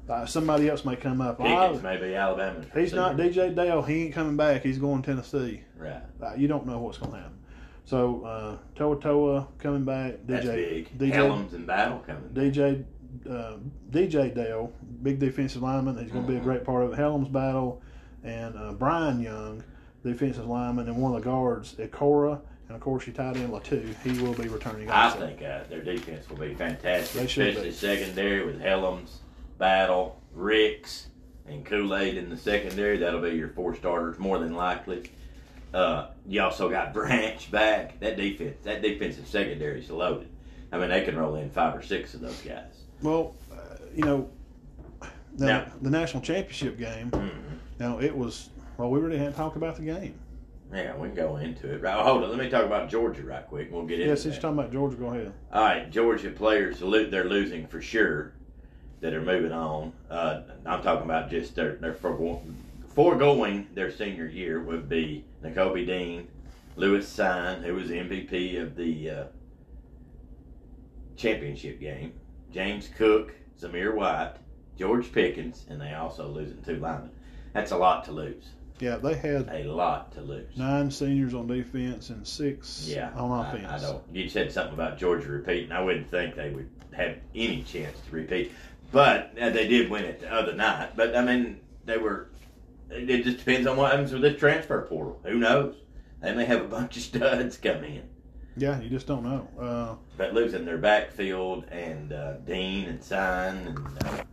Uh, somebody else may come up. Pickens I- may be Alabama's. he's not. DJ Dale. He ain't coming back. He's going Tennessee. Right. Uh, you don't know what's going to happen. So uh, Toa Toa coming back. That's DJ big. DJ Helms and Battle coming. DJ uh, DJ Dale, big defensive lineman. He's going to be a Mhm. great part of it. Helms battle, and uh, Brian Young, defensive lineman, and one of the guards, Ikora, and of course your tight end Latu. He will be returning. I think uh, their defense will be fantastic, They especially be. secondary with Helms, Battle, Ricks, and Kool Aid in the secondary. That'll be your four starters more than likely. Uh, you also got Branch back. That defense, that defensive secondary is loaded. I mean, they can roll in five or six of those guys. Well, uh, you know, the, Now- the national championship game. hmm Now it was. Well, we really hadn't talked about the game. Yeah, we can go into it. Right, hold on. Let me talk about Georgia right quick. We'll get into it. Yes, you're talking about Georgia. Go ahead. All right, Georgia players, they're losing for sure. That are moving on. Uh, I'm talking about just their their forego- foregoing their senior year would be Nakobe Dean, Lewis Cine, who was MVP of the uh, championship game, James Cook, Zamir White, George Pickens, and they also losing two linemen. That's a lot to lose. Yeah, they had A lot to lose. nine seniors on defense and six Yeah, on I- offense. I, don't. You said something about Georgia repeating. I wouldn't think they would have any chance to repeat, but uh, they did win it the other night. But I mean, they were. It it just depends on what happens with this transfer portal. Who knows? They may have a bunch of studs come in, Yeah, you just don't know. Uh, but losing their backfield and uh, Dean and Cine and uh,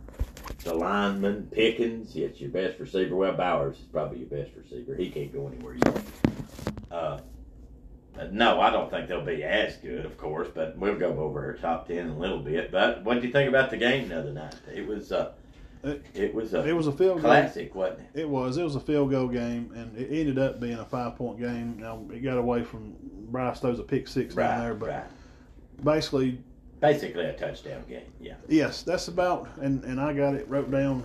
the lineman Pickens. Yes, your best receiver. Well, Bowers is probably your best receiver. He can't go anywhere yet. Uh, no, I don't think they'll be as good, of course. But we'll go over our top ten in a little bit. But what did you think about the game the other night? It was uh, It- it was a it was a field goal. classic, wasn't it? It was. It was a field goal game, and it ended up being a five point game. Now it got away from Bryce throws a pick six down there, but right. basically, Basically a touchdown game. Yeah. yes, that's about. And and I got it wrote down.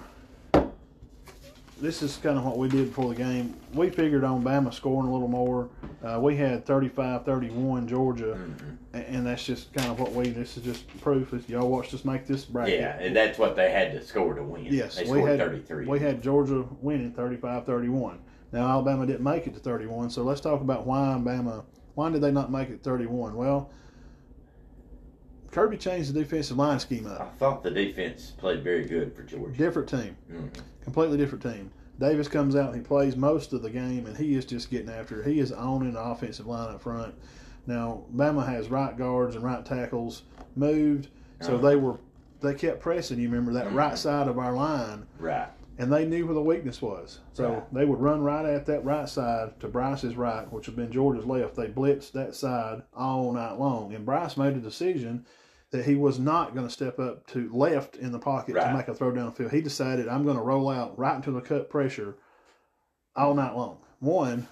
This is kind of what we did before the game. We figured on Bama scoring a little more. Uh, we had 35-31 Georgia, Mhm. and that's just kind of what we. This is just proof. If y'all watched us make this bracket. Yeah, and that's what they had to score to win. Yes, they we scored had- thirty-three. We had Georgia winning 35-31. Now Alabama didn't make it to 31, so let's talk about why Alabama. Why did they not make it 31? Well, Kirby changed the defensive line scheme up. I thought the defense played very good for Georgia. Different team, Mhm. completely different team. Davis comes out, he plays most of the game, and he is just getting after it. He is owning the offensive line up front. Now, Bama has right guards and right tackles moved, so Uh-huh. they were they kept pressing. You remember that Mhm. right side of our line Right. And they knew where the weakness was. So Right. they would run right at that right side to Bryce's right, which had been Georgia's left. They blitzed that side all night long. And Bryce made a decision that he was not going to step up to left in the pocket Right. to make a throw down the field. He decided, I'm going to roll out right into the cut pressure all night long. One,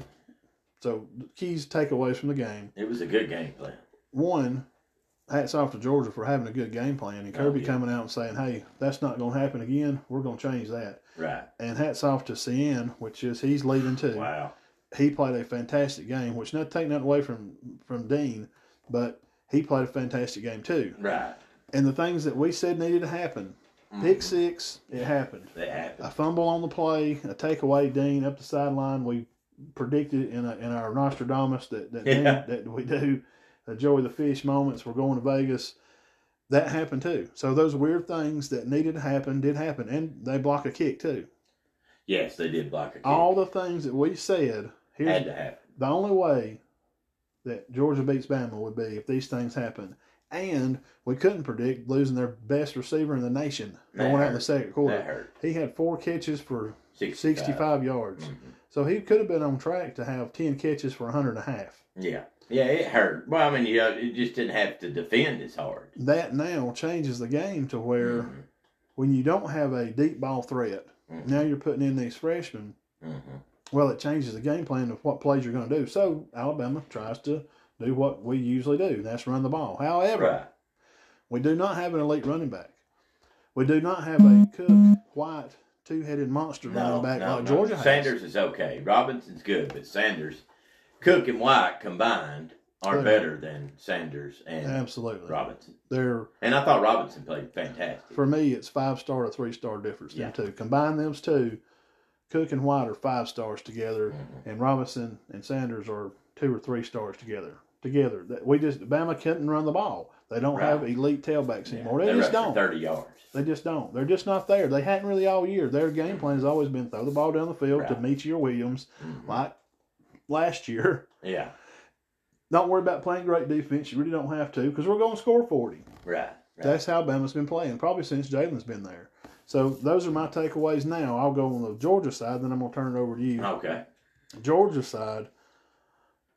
so keys takeaways from the game. It was a good game plan. One, hats off to Georgia for having a good game plan. And Oh, Kirby yeah. coming out and saying, hey, that's not going to happen again. We're going to change that Right. and hats off to Cine, which is he's leading too. Wow. He played a fantastic game, which not taking that away from from Dean, but he played a fantastic game too. Right. And the things that we said needed to happen, pick Mhm. six, it happened. That happened. A fumble on the play, a takeaway, Dean up the sideline. We predicted in a, in our Nostradamus that that, Dean, that we do, the Joey the Fish moments. We're going to Vegas. That happened too. So those weird things that needed to happen did happen, and they block a kick too. Yes, they did block a kick. all the things that we said. Here's had to happen. the only way that Georgia beats Bama would be if these things happen. And we couldn't predict losing their best receiver in the nation That going out in the second quarter. That hurt. He had four catches for 65. 65 yards. Mhm. So he could have been on track to have 10 catches for 100 and a half. Yeah. Yeah, it hurt. Well, I mean, you know, it just didn't have to defend as hard. That now changes the game to where Mhm. when you don't have a deep ball threat, Mhm. now you're putting in these freshmen Mhm. Well, it changes the game plan of what plays you're going to do. So Alabama tries to do what we usually do, and that's run the ball. However, Right. we do not have an elite running back. We do not have a Cook White two headed monster No, running back no, like no. Georgia has. Sanders is okay. Robinson's good, but Sanders, Cook and White combined are better than Sanders and Absolutely. Robinson. They're And I thought Robinson played fantastic. for me, it's five star to three star difference. Them two combine those two. Cook and White are five stars together, Mhm. and Robinson and Sanders are two or three stars together. Together, that we just Bama couldn't run the ball. They don't Right. have elite tailbacks Yeah, anymore. They, they just don't. thirty yards. They just don't. They're just not there. They hadn't really all year. Their game plan has always been throw the ball down the field to Right. meet your Williams, Mhm. like last year. Yeah, Don't worry about playing great defense. You really don't have to because we're going to score forty. right. right. That's how Bama's been playing, probably since Jalen's been there. So those are my takeaways now. I'll go on the Georgia side, then I'm going to turn it over to you. okay. Georgia side,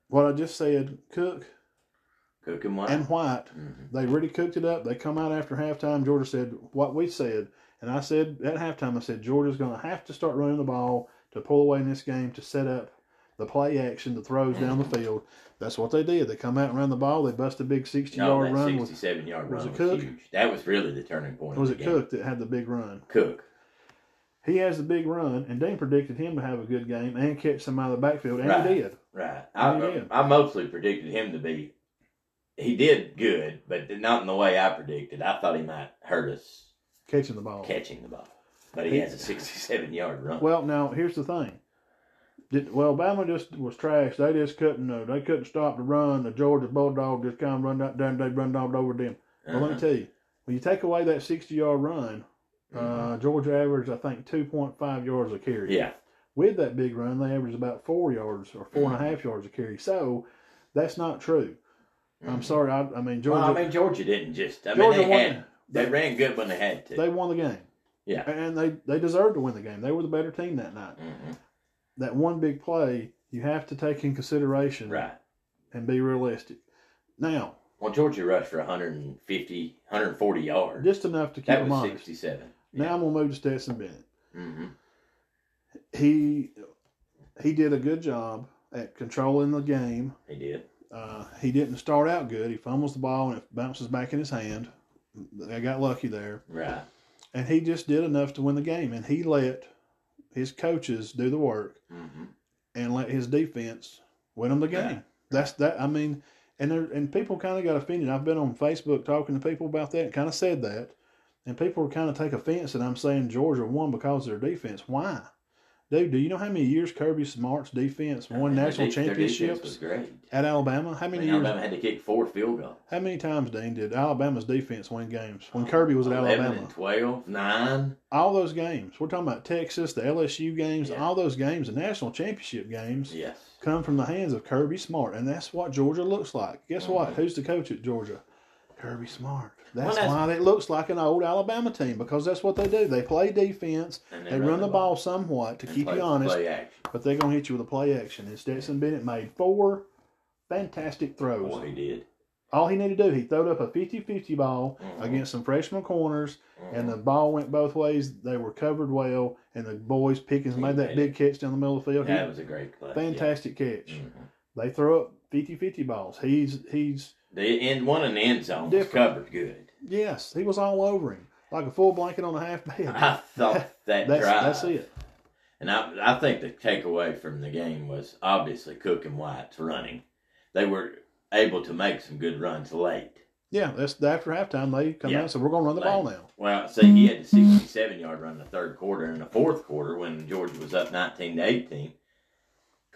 what I just said, Cook Cook and White. and White, Mhm. they really cooked it up. They come out after halftime. Georgia said what we said. And I said at halftime, I said Georgia's going to have to start running the ball to pull away in this game to set up the play action, the throws down the field. That's what they did. They come out and run the ball. They bust a big 60 No, yard that run. With, sixty-seven yard was run it was Cook? huge. That was really the turning point. was it. Cook that had the big run? Cook. He has the big run, and Dean predicted him to have a good game and catch some out of the backfield, and Right. he did. Right. And he I, did. I mostly predicted him to be. He did good, but not in the way I predicted. I thought he might hurt us Catching the ball. catching the ball, but he He- has a sixty-seven yard run. Well, now here's the thing. Did, well, Bama just was trash. They just couldn't. Uh, they couldn't stop the run. The Georgia Bulldog just kind of run out down. They run all over them. Well, let me Uh-huh. tell you, when you take away that 60 yard run, uh, Georgia averaged I think 2.5 yards a carry. Mm-hmm. yeah, With that big run, they averaged about four yards or four and a Mhm. half yards a carry. So that's not true. I'm Mhm. sorry. I, I mean Georgia. Well, I mean Georgia didn't just. I Georgia mean they won. had. They ran good when they had to. they won the game. Yeah. And they, they deserved to win the game. They were the better team that night. Mhm. That one big play, you have to take in consideration Right. and be realistic. Now, Well, Georgia rushed for 150, 140 yards. just enough to keep that them was honest. 67. Now I'm going to move to Stetson Bennett. hmm He he did a good job at controlling the game. He did. Uh, he didn't start out good. He fumbles the ball and it bounces back in his hand. They got lucky there. Right. And he just did enough to win the game. And he let his coaches do the work hmm and let his defense win them the game. Right. That's that. I mean, and there and people kind of got offended. I've been on Facebook talking to people about that and kind of said that, and people kind of take offense that I'm saying Georgia won because of their defense. Why, dude? Do you know how many years Kirby Smart's defense won Their national their championships was great. at Alabama? How I many mean, years? Alabama had to kick four field goals. How many times, Dean, did Alabama's defense win games when Kirby was at 11 Alabama? and 12, 9. All those games. We're talking about Texas, the LSU games, Yeah. all those games, the national championship games. Yes. come from the hands of Kirby Smart, and that's what Georgia looks like. Guess what? Mhm. Who's the coach at Georgia? Kirby Smart. That's, that's- why it looks like an old Alabama team because that's what they do. They play defense, And they, run, the ball, somewhat to keep play- you honest, Play but they're gonna hit you with a play action. And Stetson Bennett made four fantastic throws. Boy, he did. All he needed to do, he throwed up a 50-50 ball Mhm. against some freshman corners, and Mhm. the ball went both ways. They were covered well, and the boys Pickens He made that made big catch down the middle of the field. He- that was a great play. fantastic catch. Yeah. Mhm. They throw up 50-50 balls. He's he's The end one in the end zone was covered good. yes, he was all over him like a full blanket on a half bed. I thought that that's drive. that's it. And I, I think the takeaway from the game was obviously Cook and White's running. They were able to make some good runs late. Yeah, that's after halftime they come Yeah. out and said we're going to run the ball now. Well, see, he had a mm-hmm. 67 yard run in the third quarter. and the fourth quarter, when Georgia was up 19 to 18,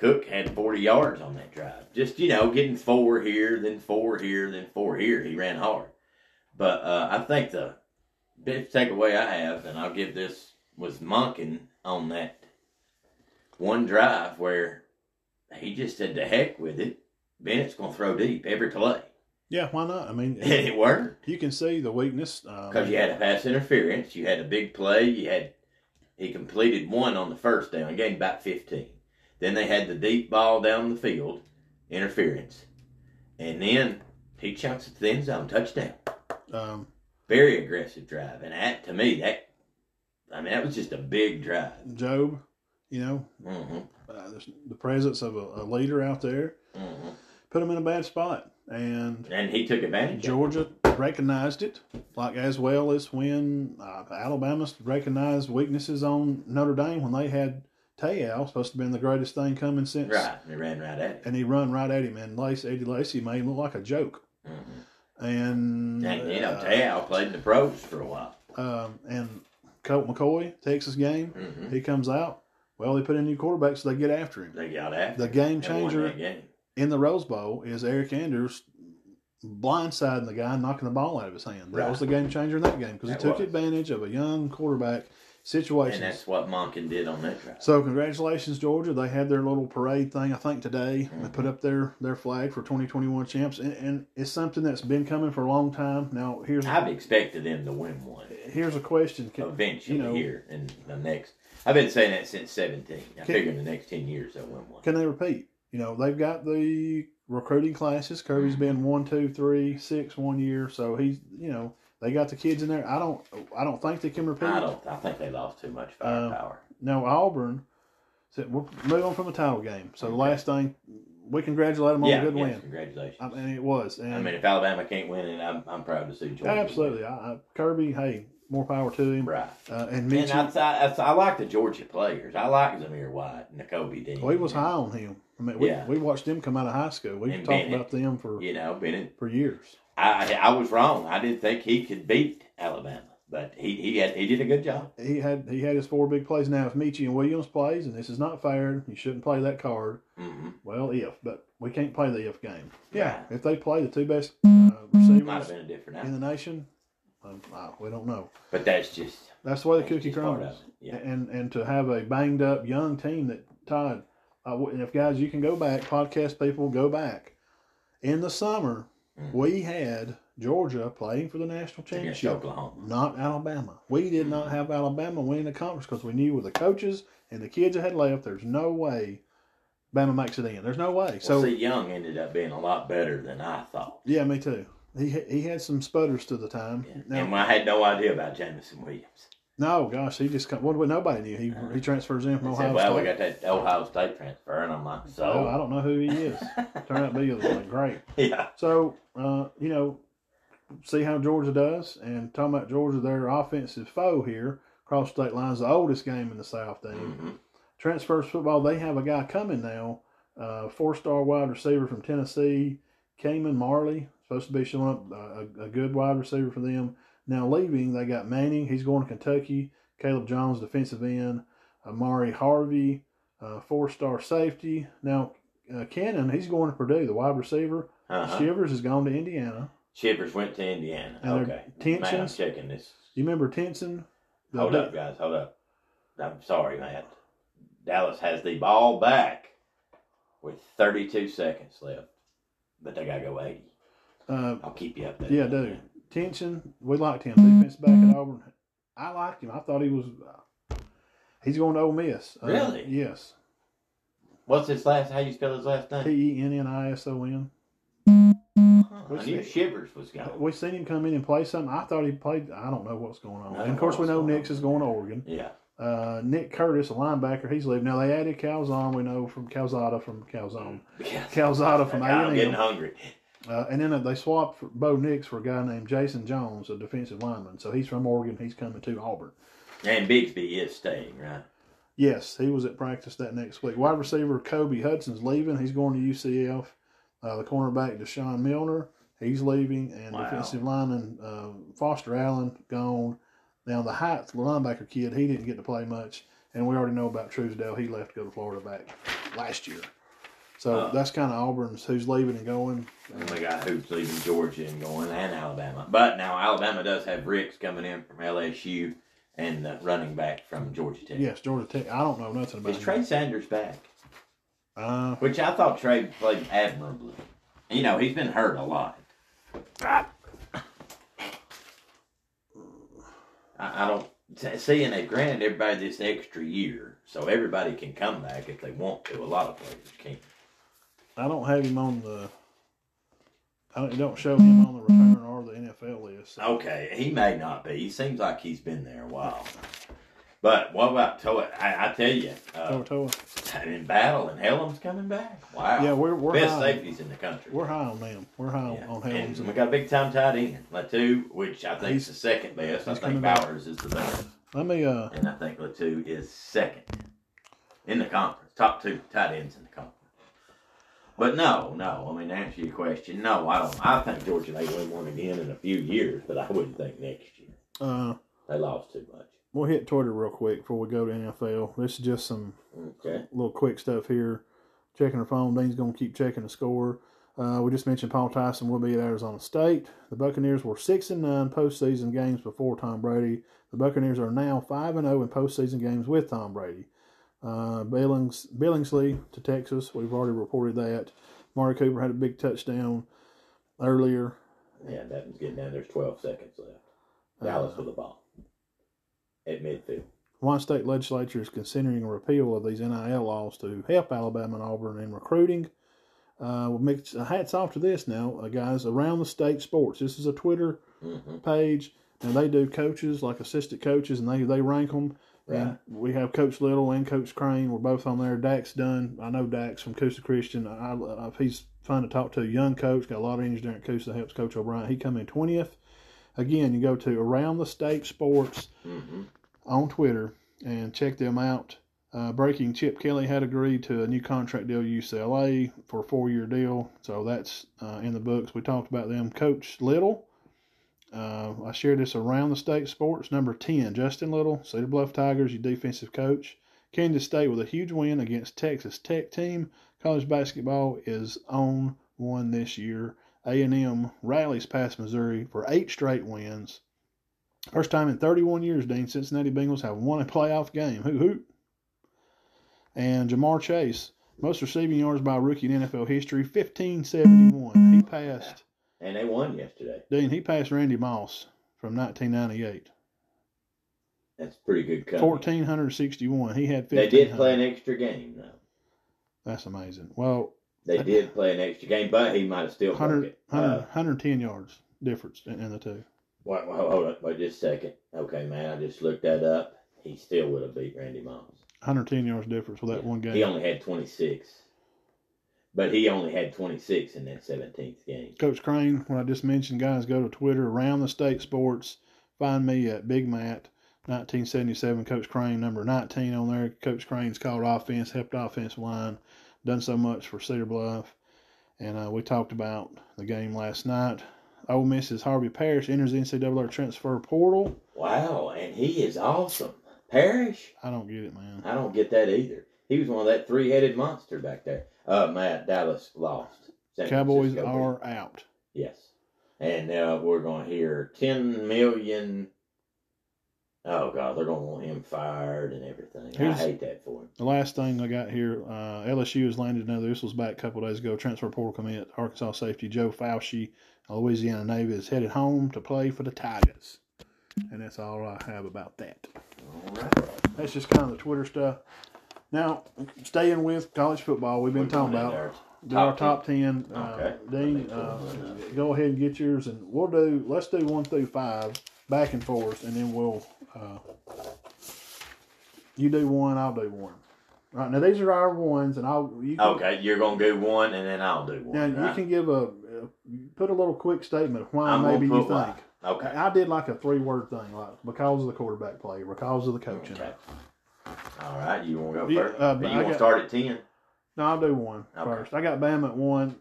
Cook had 40 yards on that drive. Just, you know, getting four here, then four here, then four here. He ran hard. But uh, I think the big takeaway I have, and I'll give this, was Monken on that one drive where he just said, to heck with it. Bennett's going to throw deep every play. Yeah, why not? I mean, And it worked. you can see the weakness. Um, Because you had a pass interference, you had a big play, you had he completed one on the first down, gained about fifteen. Then they had the deep ball down the field, interference, and then he chunks it to the end zone, touchdown. um, Very aggressive drive, and that to me that, I mean that was just a big drive. Job, you know, hmm uh, the presence of a, a leader out there hmm put him in a bad spot, and And he took advantage. Georgia recognized it, like as well as when uh, Alabama recognized weaknesses on Notre Dame when they had Te'o supposed to have been the greatest thing coming since. Right. He ran right at it. And he run right at him, and Lacy, Eddie Lacy made him look like a joke. hmm And And you know, uh, Te'o played in the pros for a while. um, and Colt McCoy, Texas game, hmm he comes out. Well, they put in a new quarterback, so they get after him. They got after The game changer game. in the Rose Bowl is Eric Andrews blindsiding the guy, and knocking the ball out of his hand. That Right. was the game changer in that game because he took was. advantage of a young quarterback And situation. that's what Monken did on that drive. So congratulations, Georgia. They had their little parade thing, I think, today. They Mhm. put up their, their flag for 2021 champs, and, and it's something that's been coming for a long time. Now, here's I've expected them to win one here's a question. Can- eventually you know- here in the next. I've been saying that since 17. I Can- figure in the next 10 years they'll win one. Can they repeat? You know, they've got the recruiting classes. Kirby's been one, two, three, six one year, so he's you know they got the kids in there. I don't, I don't think they can repeat. I don't. I think they lost too much Uh, firepower. No, Auburn. So we're moving from the title game. So the last thing, we congratulate them on yeah, a good yes, win. congratulations. I mean, it was. And I mean, if Alabama can't win it, I'm, I'm proud to see Georgia. absolutely, I, I, Kirby. Hey, more power to him. Right. Uh, and And I, I, I like the Georgia players. I like Zamir White, Nakobe Dean. well, he was high on him. I mean, we, Yeah. we watched them come out of high school. We've And talked about them for You know, Bennett. for years. I, I was wrong. I didn't think he could beat Alabama, but he he had he did a good job. he had he had his four big plays. Now, if Metchie and Williams plays, and this is not fair, you shouldn't play that card. hmm Well, if, but we can't play the if game. Yeah, Right. if they play the two best uh, receivers Might have been a different in the nation, um, uh, we don't know. but that's just That's the way the cookie just part of crumbles. Yeah. And and to have a banged up young team that Todd, uh, if guys you can go back, podcast people go back. In the summer. Mm. we had Georgia playing for the national Against championship. Oklahoma. not Alabama. We did not mm-hmm. have Alabama winning the conference because we knew with the coaches and the kids that had left, there's no way Bama makes it in. There's no way. So well, see, Young ended up being a lot better than I thought. yeah, me too. He he had some sputters to the time. Yeah. Now, and I had no idea about Jameson Williams. No, gosh, he just come, well, nobody knew. He he transfers in from Ohio said, well, State. we got that Ohio State transfer, and I'm like, so I don't know who he is. Turned out to be like, great. yeah, So uh, you know, see how Georgia does, and talking about Georgia, their offensive foe here, cross state lines, the oldest game in the South. Team. hmm transfers football, they have a guy coming now, uh, four star wide receiver from Tennessee, Cayman Marley, supposed to be showing up uh, a, a good wide receiver for them. Now leaving, they got Manning, he's going to Kentucky, Caleb Jones, defensive end, Amari Harvey, uh, four star safety. Now, uh, Cannon, he's going to Purdue, the wide receiver. uh-huh. Shivers has gone to Indiana. Shivers went to Indiana. And okay, man, I'm checking this. You remember Tennison? Hold up, guys. Hold up. I'm sorry, Matt. Dallas has the ball back with 32 seconds left, but they gotta go 80. Uh, I'll keep you up there. Yeah, dude. Tennison, we liked him. Defense back at Auburn. I liked him. I thought he was. Uh, he's going to Ole Miss. Uh, Really? yes. What's his last? How you spell his last T name? E N N I S O N. I knew Shivers was going. We seen him come in and play something. I thought he played. I don't know what's going on. I and of course, we know what's going Nix on. is going to Oregon. Yeah. Uh, Nick Curtis, a linebacker, he's leaving. Now they added Calzone. We know from Calzada from Calzone. yeah. Calzada from A I'm and getting hungry. Uh, and then they swapped for Bo Nix for a guy named Jason Jones, a defensive lineman. So he's from Oregon. He's coming to Auburn. And Bigsby is staying, right? Yes, he was at practice that next week. Wide receiver Kobe Hudson's leaving. He's going to UCF. Uh, the cornerback Deshaun Milner, he's leaving, and Wow. defensive lineman uh, Foster Allen gone. Now the Heights linebacker kid, he didn't get to play much, and we already know about Truesdale. He left to go to Florida back last year. So Uh. that's kind of Auburn's who's leaving and going. And we got who's leaving Georgia and going, and Alabama. But now Alabama does have Ricks coming in from LSU and the running back from Georgia Tech. Yes, Georgia Tech. I don't know nothing about Is him. Trey Sanders back? Uh, Which I thought Trey played admirably. You know, he's been hurt a lot. I, I don't see, and they granted everybody this extra year, so everybody can come back if they want to. A lot of players can't. I don't have him on the. I don't, don't show him on the return or the NFL list. so- Okay, he may not be. He seems like he's been there a while. But what about Toa? I, I tell you, uh, Toa Toa. in battle, and Helm's coming back. Wow. Yeah, we're we're Best high. safeties in the country. We're high on them. We're high Yeah. on and we got a big time tight end, Latu, which I think is the second best. I think coming back. Is the best, Let me uh and I think Latu is second. in the conference. Top two tight ends in the conference. But no, no. I mean, to answer your question, no, I don't. I think Georgia may win one again in a few years, but I wouldn't think next year. Uh, They lost too much. we'll hit Twitter real quick before we go to NFL. This is just some Okay. little quick stuff here. Checking her phone. Dean's going to keep checking the score. Uh, we just mentioned Paul Tyson will be at Arizona State. The Buccaneers were six and nine postseason games before Tom Brady. The Buccaneers are now five and zero in postseason games with Tom Brady. Uh, Billings Billingsley to Texas. We've already reported that. Mari Cooper had a big touchdown earlier. Yeah, that was getting down. There's 12 seconds left. Dallas with the ball at midfield. Hawaii State Legislature is considering a repeal of these NIL laws to help Alabama and Auburn in recruiting. Uh, we'll mix, hats off to this now, uh, guys. Around the state sports. This is a Twitter hmm page, and they do coaches like assistant coaches, and they they rank them. And we have Coach Little and Coach Crane. We're both on there. Dax done. I know Dax from Coosa Christian. I, I, he's fun to talk to. Young coach, got a lot of there at Coosa. Helps Coach O'Brien. He come in twentieth. Again, you go to Around the State Sports hmm on Twitter and check them out. Uh, breaking Chip Kelly had agreed to a new contract deal UCLA for a four year deal, so that's uh, in the books. We talked about them. Coach Little, uh, I shared this around the state sports. Number 10, Justin Little, Cedar Bluff Tigers, your defensive coach. Kansas State with a huge win against Texas Tech team. College basketball is on one this year. A&M rallies past Missouri for eight straight wins. First time in 31 years, Dean, Cincinnati Bengals have won a playoff game. Hoot hoot. And Ja'Marr Chase, most receiving yards by rookie in NFL history, 1571. He passed, And they won yesterday. Dean, he passed Randy Moss from 1998. That's pretty good company. 1461. He had 15. They did play an extra game, though. That's amazing. Well, They did play an extra game, but he might have still broke 100, it. 100, Uh, 110 yards difference in, in the two. wait, wait, hold on, wait just a second. Okay, man, I just looked that up. He still would have beat Randy Moss. 110 yards difference with that Yeah. one game. He only had 26. But he only had 26 in that 17th game. Coach Crane, when I just mentioned, guys, go to Twitter around the state sports. Find me at Big Matt, 1977. Coach Crane, number 19 on there. Coach Crane's called offense, helped offensive line, done so much for Cedar Bluff. And uh, we talked about the game last night. Ole Miss's Henry Parrish enters the NCAA transfer portal. Wow, and he is awesome. Parrish? I don't get it, man. I don't get that either. He was one of that three headed monster back there. Uh, Matt, Dallas lost. San Cowboys Francisco are out. Yes. And now we're going to hear 10 million. Oh, God, they're going to want him fired and everything. Here's- I hate that for him. The last thing I got here, uh, LSU has landed another. This was back a couple days ago. Transfer portal commit. Arkansas safety Joe Foucha, Louisiana Navy is headed home to play for the Tigers. And that's all I have about that. All right. That's just kind of the Twitter stuff. Now, staying with college football, we've been We're talking about there. do our Top top ten. Uh, Okay. Dean, uh, go ahead and get yours, and we'll do. Let's do one through five, back and forth, and then we'll. Uh, you do one, I'll do one. All right now, these are our ones, and I'll. You can, Okay, you're going to do one and then I'll do one. Now you can give a, uh put a little quick statement of why I'm maybe you think. why. Okay. I did like a three word thing, like because of the quarterback play, because of the coaching. Okay. All right, you want to go Yeah, first? uh, you I want got- to start at 10? No, I'll do one Okay. first. I got Bama at one.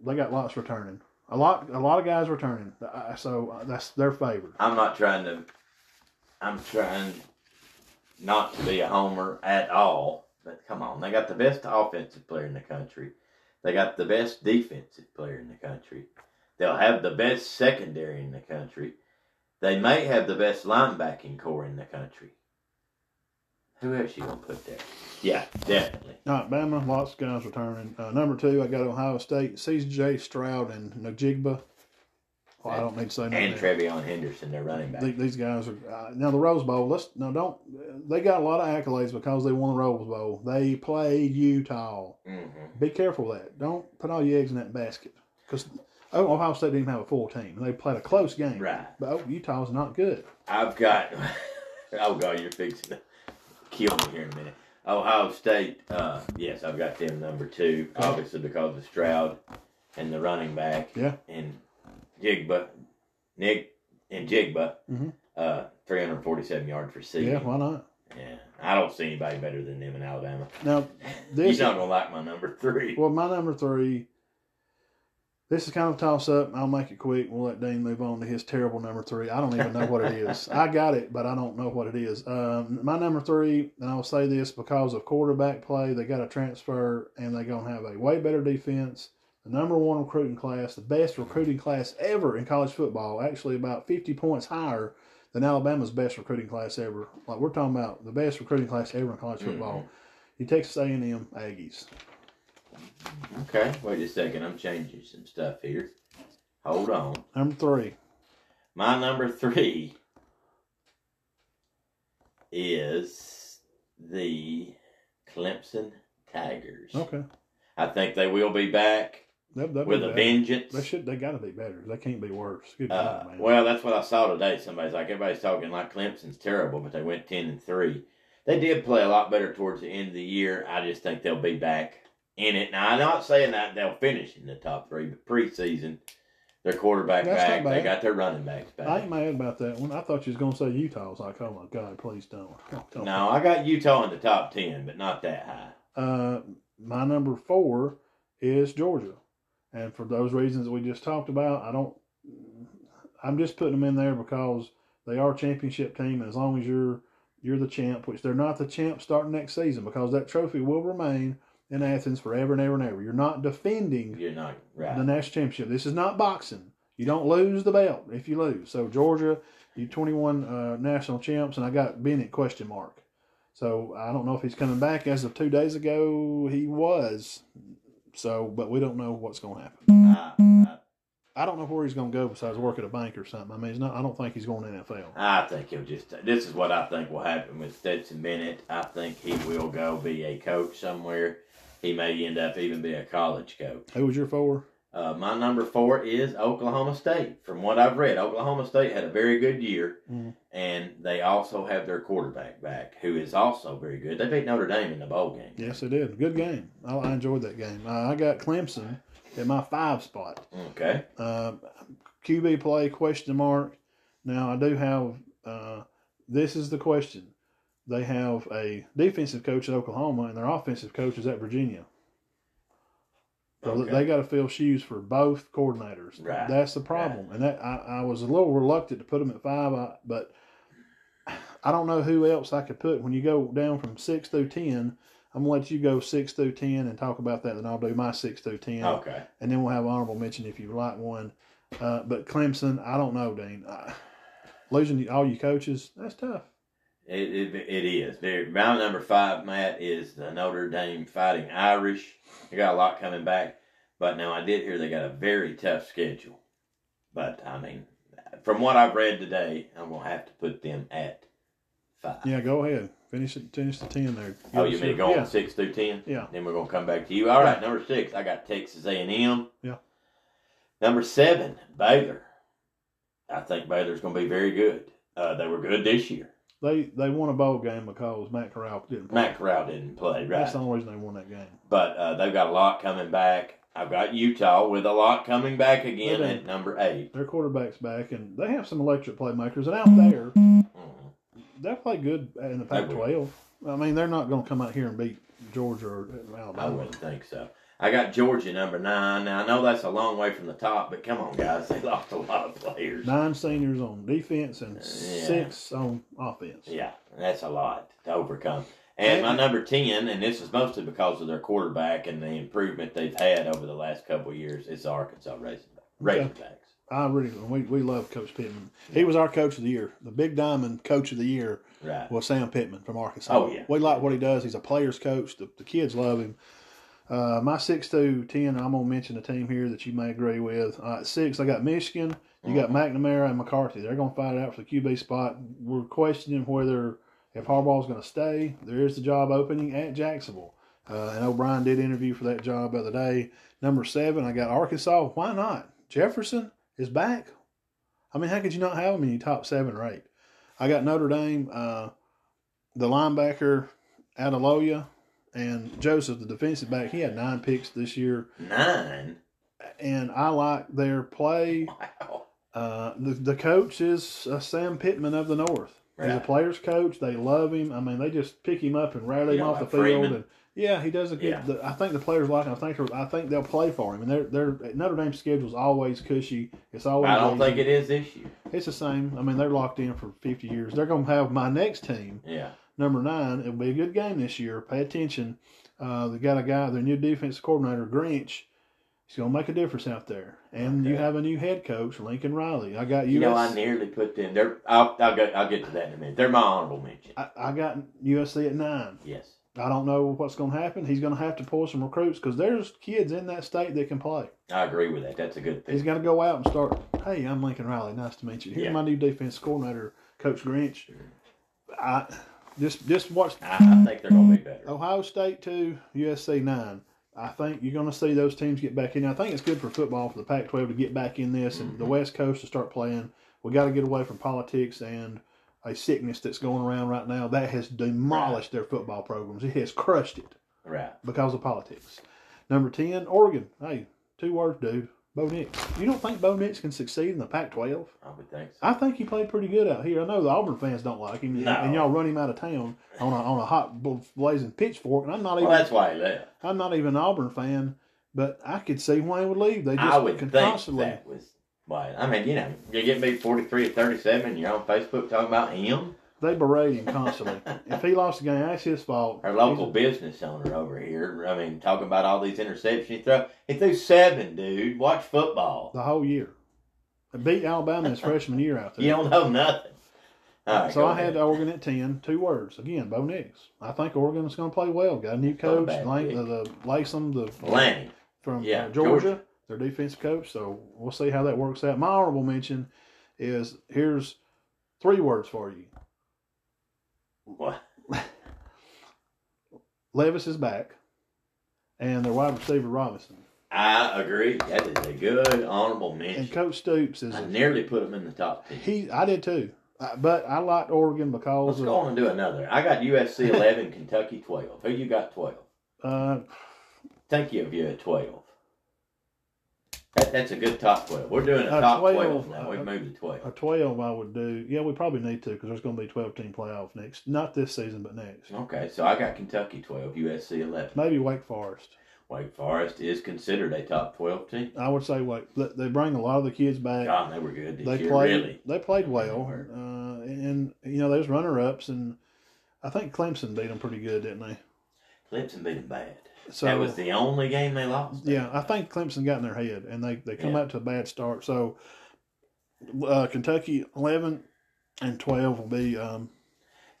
They got lots returning. A lot, a lot of guys returning. Uh, So uh, that's their favorite. I'm not trying to. I'm trying not to be a homer at all. But come on, they got the best offensive player in the country. They got the best defensive player in the country. They'll have the best secondary in the country. They may have the best linebacking core in the country. Who else you gonna put there? Yeah, definitely. All right, Bama, lots of guys returning. Uh, number two, I got Ohio State, C.J. Stroud and Njigba. Well, I don't need to say And. TreVeyon Henderson, their running back. These, these guys are uh, now the Rose Bowl. Let's no, don't. They got a lot of accolades because they won the Rose Bowl. They played Utah. hmm Be careful of that. Don't put all your eggs in that basket because Ohio State didn't even have a full team. They played a close game. Right. But oh, Utah's not good. I've got. Oh God, you're fixing to kill me here in a minute. Ohio State. Uh, yes, I've got them number two, obviously because of Stroud and the running back. Yeah. And Jigba, Nick and Jigba. Mhm. Uh, 347 yards receiving. Yeah, why not? Yeah, I don't see anybody better than them in Alabama. Now, this not gonna like my number three. well, my number three. This is kind of a toss up. I'll make it quick. We'll let Dean move on to his terrible number three. I don't even know what it is. I got it, but I don't know what it is. Um, my number three, and I'll say this because of quarterback play, they got a transfer and they're going to have a way better defense. The number one recruiting class, the best recruiting class ever in college football, actually about 50 points higher than Alabama's best recruiting class ever. Like we're talking about the best recruiting class ever in college football. You Texas A&M Aggies. Okay, wait a second. I'm changing some stuff here. Hold on. Number three. My number three is the Clemson Tigers. Okay. I think they will be back They'll, they'll be with a better. vengeance. They should. They got to be better. They can't be worse. Uh, God, well, that's what I saw today. Somebody's like, everybody's talking like Clemson's terrible, but they went ten and three. They did play a lot better towards the end of the year. I just think they'll be back in it. Now, I'm not saying that they'll finish in the top three, but preseason, their quarterback That's back, not they got their running backs back. I ain't mad about that one. I thought you was gonna say Utah. I was like, oh my God, please don't. Don't. No, I got Utah in the top ten, but not that high. Uh, my number four is Georgia, and for those reasons we just talked about, I don't. I'm just putting them in there because they are a championship team, and as long as you're you're the champ, which they're not the champ starting next season, because that trophy will remain in Athens forever and ever and ever. You're not defending You're not right. the national championship. This is not boxing. You don't lose the belt if you lose. So Georgia, you 21 uh, national champs, and I got Bennett question mark. So I don't know if he's coming back. As of two days ago, he was. So, but we don't know what's going to happen. I, I, I don't know where he's going to go besides work at a bank or something. I mean, he's not. I don't think he's going to NFL. I think he'll just. This is what I think will happen with Stetson Bennett. I think he will go be a coach somewhere. He may end up even be a college coach. Who was your four? Uh, my number four is Oklahoma State. From what I've read, Oklahoma State had a very good year, Mhm. and they also have their quarterback back, who is also very good. They beat Notre Dame in the bowl game. Yes, they did. Good game. I, I enjoyed that game. Uh, I got Clemson at my five spot. Okay. Uh, QB play question mark. Now I do have. Uh, this is the question. They have a defensive coach at Oklahoma, and their offensive coach is at Virginia. So Okay. they got to fill shoes for both coordinators. Right. That's the problem, and that I, I was a little reluctant to put them at five, I, but I don't know who else I could put. When you go down from six through ten, I'm gonna let you go six through ten and talk about that. Then I'll do my six through ten Okay. and then we'll have honorable mention if you like one. Uh, but Clemson, I don't know, Dean. Uh, losing all your coaches, that's tough. It, it, it is. My number five, Matt, is the Notre Dame Fighting Irish. They got a lot coming back, but now I did hear they got a very tough schedule. But I mean, from what I've read today, I'm gonna have to put them at five. Yeah, go ahead. Finish it. Finish the ten there. Oh, you mean your- go yeah. six through ten? Yeah. Then we're gonna come back to you. All right, number six, I got Texas A and M. Yeah. Number seven, Baylor. I think Baylor's gonna be very good. Uh, they were good this year. They they won a bowl game because Matt Corral didn't play. Matt Corral didn't play, right? That's the only reason they won that game. but uh, they've got a lot coming back. I've got Utah with a lot coming back again They at number eight. Their quarterback's back, and they have some electric playmakers. And out there, Mhm. they'll play good in the Pac-12. I mean, they're not going to come out here and beat Georgia or I wouldn't think so. I got Georgia number nine. Now I know that's a long way from the top, but come on, guys, they lost a lot of players. Nine seniors on defense and Yeah. six on offense. Yeah, that's a lot to overcome. And my number ten, and this is mostly because of their quarterback and the improvement they've had over the last couple of years, is the Arkansas Razorback- Razorbacks. I really we we love Coach Pittman. He was our coach of the year. The Big Diamond coach of the year Right. was Sam Pittman from Arkansas. Oh, yeah. we like what he does. He's a player's coach. The, the kids love him. Uh, my six to ten, I'm gonna mention a team here that you may agree with. Uh, six, I got Michigan. You got McNamara and McCarthy. They're gonna fight it out for the QB spot. We're questioning whether if Harbaugh's gonna stay. There is the job opening at Jacksonville. Uh, and O'Brien did interview for that job the other day. Number seven, I got Arkansas. Why not? Jefferson is back. I mean, how could you not have him in your top seven or eight? I got Notre Dame, uh, the linebacker Adaloya, and Joseph, the defensive back. He had nine picks this year, Nine. and I like their play. Wow. Uh, the the coach is uh, Sam Pittman of the North. He's a player's coach. They love him. I mean, they just pick him up and rally him off the like field. Freeman. And yeah, he does a good. Yeah. The, I think the players like him. I think I think they'll play for him. And they're they're Notre Dame's schedule's always cushy. It's always. I don't easy. think it is this year. It's the same. I mean, they're locked in for 50 years. They're going to have my next team, Yeah. Number nine. It'll be a good game this year. Pay attention. Uh, they got a guy, their new defensive coordinator, Grinch. He's going to make a difference out there. And you have a new head coach, Lincoln Riley. I got US. You know, I nearly put them. They're. I'll, I'll get. I'll get to that in a minute. They're my honorable mention. I, I got USC at nine. Yes. I don't know what's going to happen. He's going to have to pull some recruits because there's kids in that state that can play. I agree with that. That's a good thing. He's got to go out and start. Hey, I'm Lincoln Riley. Nice to meet you. Here's Yeah. my new defense coordinator, Coach Grinch. I just just watch I, I think they're gonna be better. Ohio State two, USC nine. I think you're going to see those teams get back in. I think it's good for football for the Pac-12 to get back in this and the Mm-hmm. West Coast to start playing. We got to get away from politics and a sickness that's going around right now that has demolished their football programs. It has crushed it Right. because of politics. Number ten, Oregon. Hey, two words, dude. Bo Nix. You don't think Bo Nix can succeed in the Pac-12? I would think so. I think he played pretty good out here. I know the Auburn fans don't like him, No. and y'all run him out of town on a on a hot blazing pitchfork. And I'm not even Well, that's why he left. I'm not even an Auburn fan, but I could see why he would leave. They just I would think constantly. that was why. I mean, you know, you get me forty three to thirty seven. You're on Facebook talking about him. They berate him constantly. if he lost the game, that's his fault. Our local business owner over here. I mean, talking about all these interceptions he threw. He threw seven, dude. Watch football. the whole year. They beat Alabama his freshman year out there. You don't know nothing. Right, so I had. Oregon at ten. Two words again. Bo Nix. I think Oregon is going to play well. Got a new coach, bad Lane, the, the Latham, the Lanny. from Yeah, uh, Georgia, Georgia. their defensive coach. So we'll see how that works out. My honorable mention is here's three words for you. What? Levis is back, and their wide receiver Robinson. I agree. That is a good honorable mention. And. Coach Stoops is I a, nearly put him in the top ten. he. I did too, Uh, but I liked Oregon because. Let's because go on and do another. I got USC eleven, Kentucky twelve. Who you got twelve? uh, Thank you of you at twelve. That, that's a good top twelve. We're doing a Uh, top 12, twelve now. We've moved to twelve. a twelve I would do. Yeah, we probably need to because there's going to be twelve team playoff next. Not this season, but next. Okay, so I got Kentucky twelve, USC eleven. Maybe Wake Forest. Wake Forest is considered a top twelve team. I would say Wake. They- bring a lot of the kids back. God, they were good they year. played. Really, They played well, uh, and you know those runner ups, and I think Clemson beat them pretty good, didn't they? Clemson beat them bad. So that was the only game they lost. yeah, I think Clemson got in their head, and they they come Yeah. out to a bad start. So uh, Kentucky eleven and twelve will be. Um,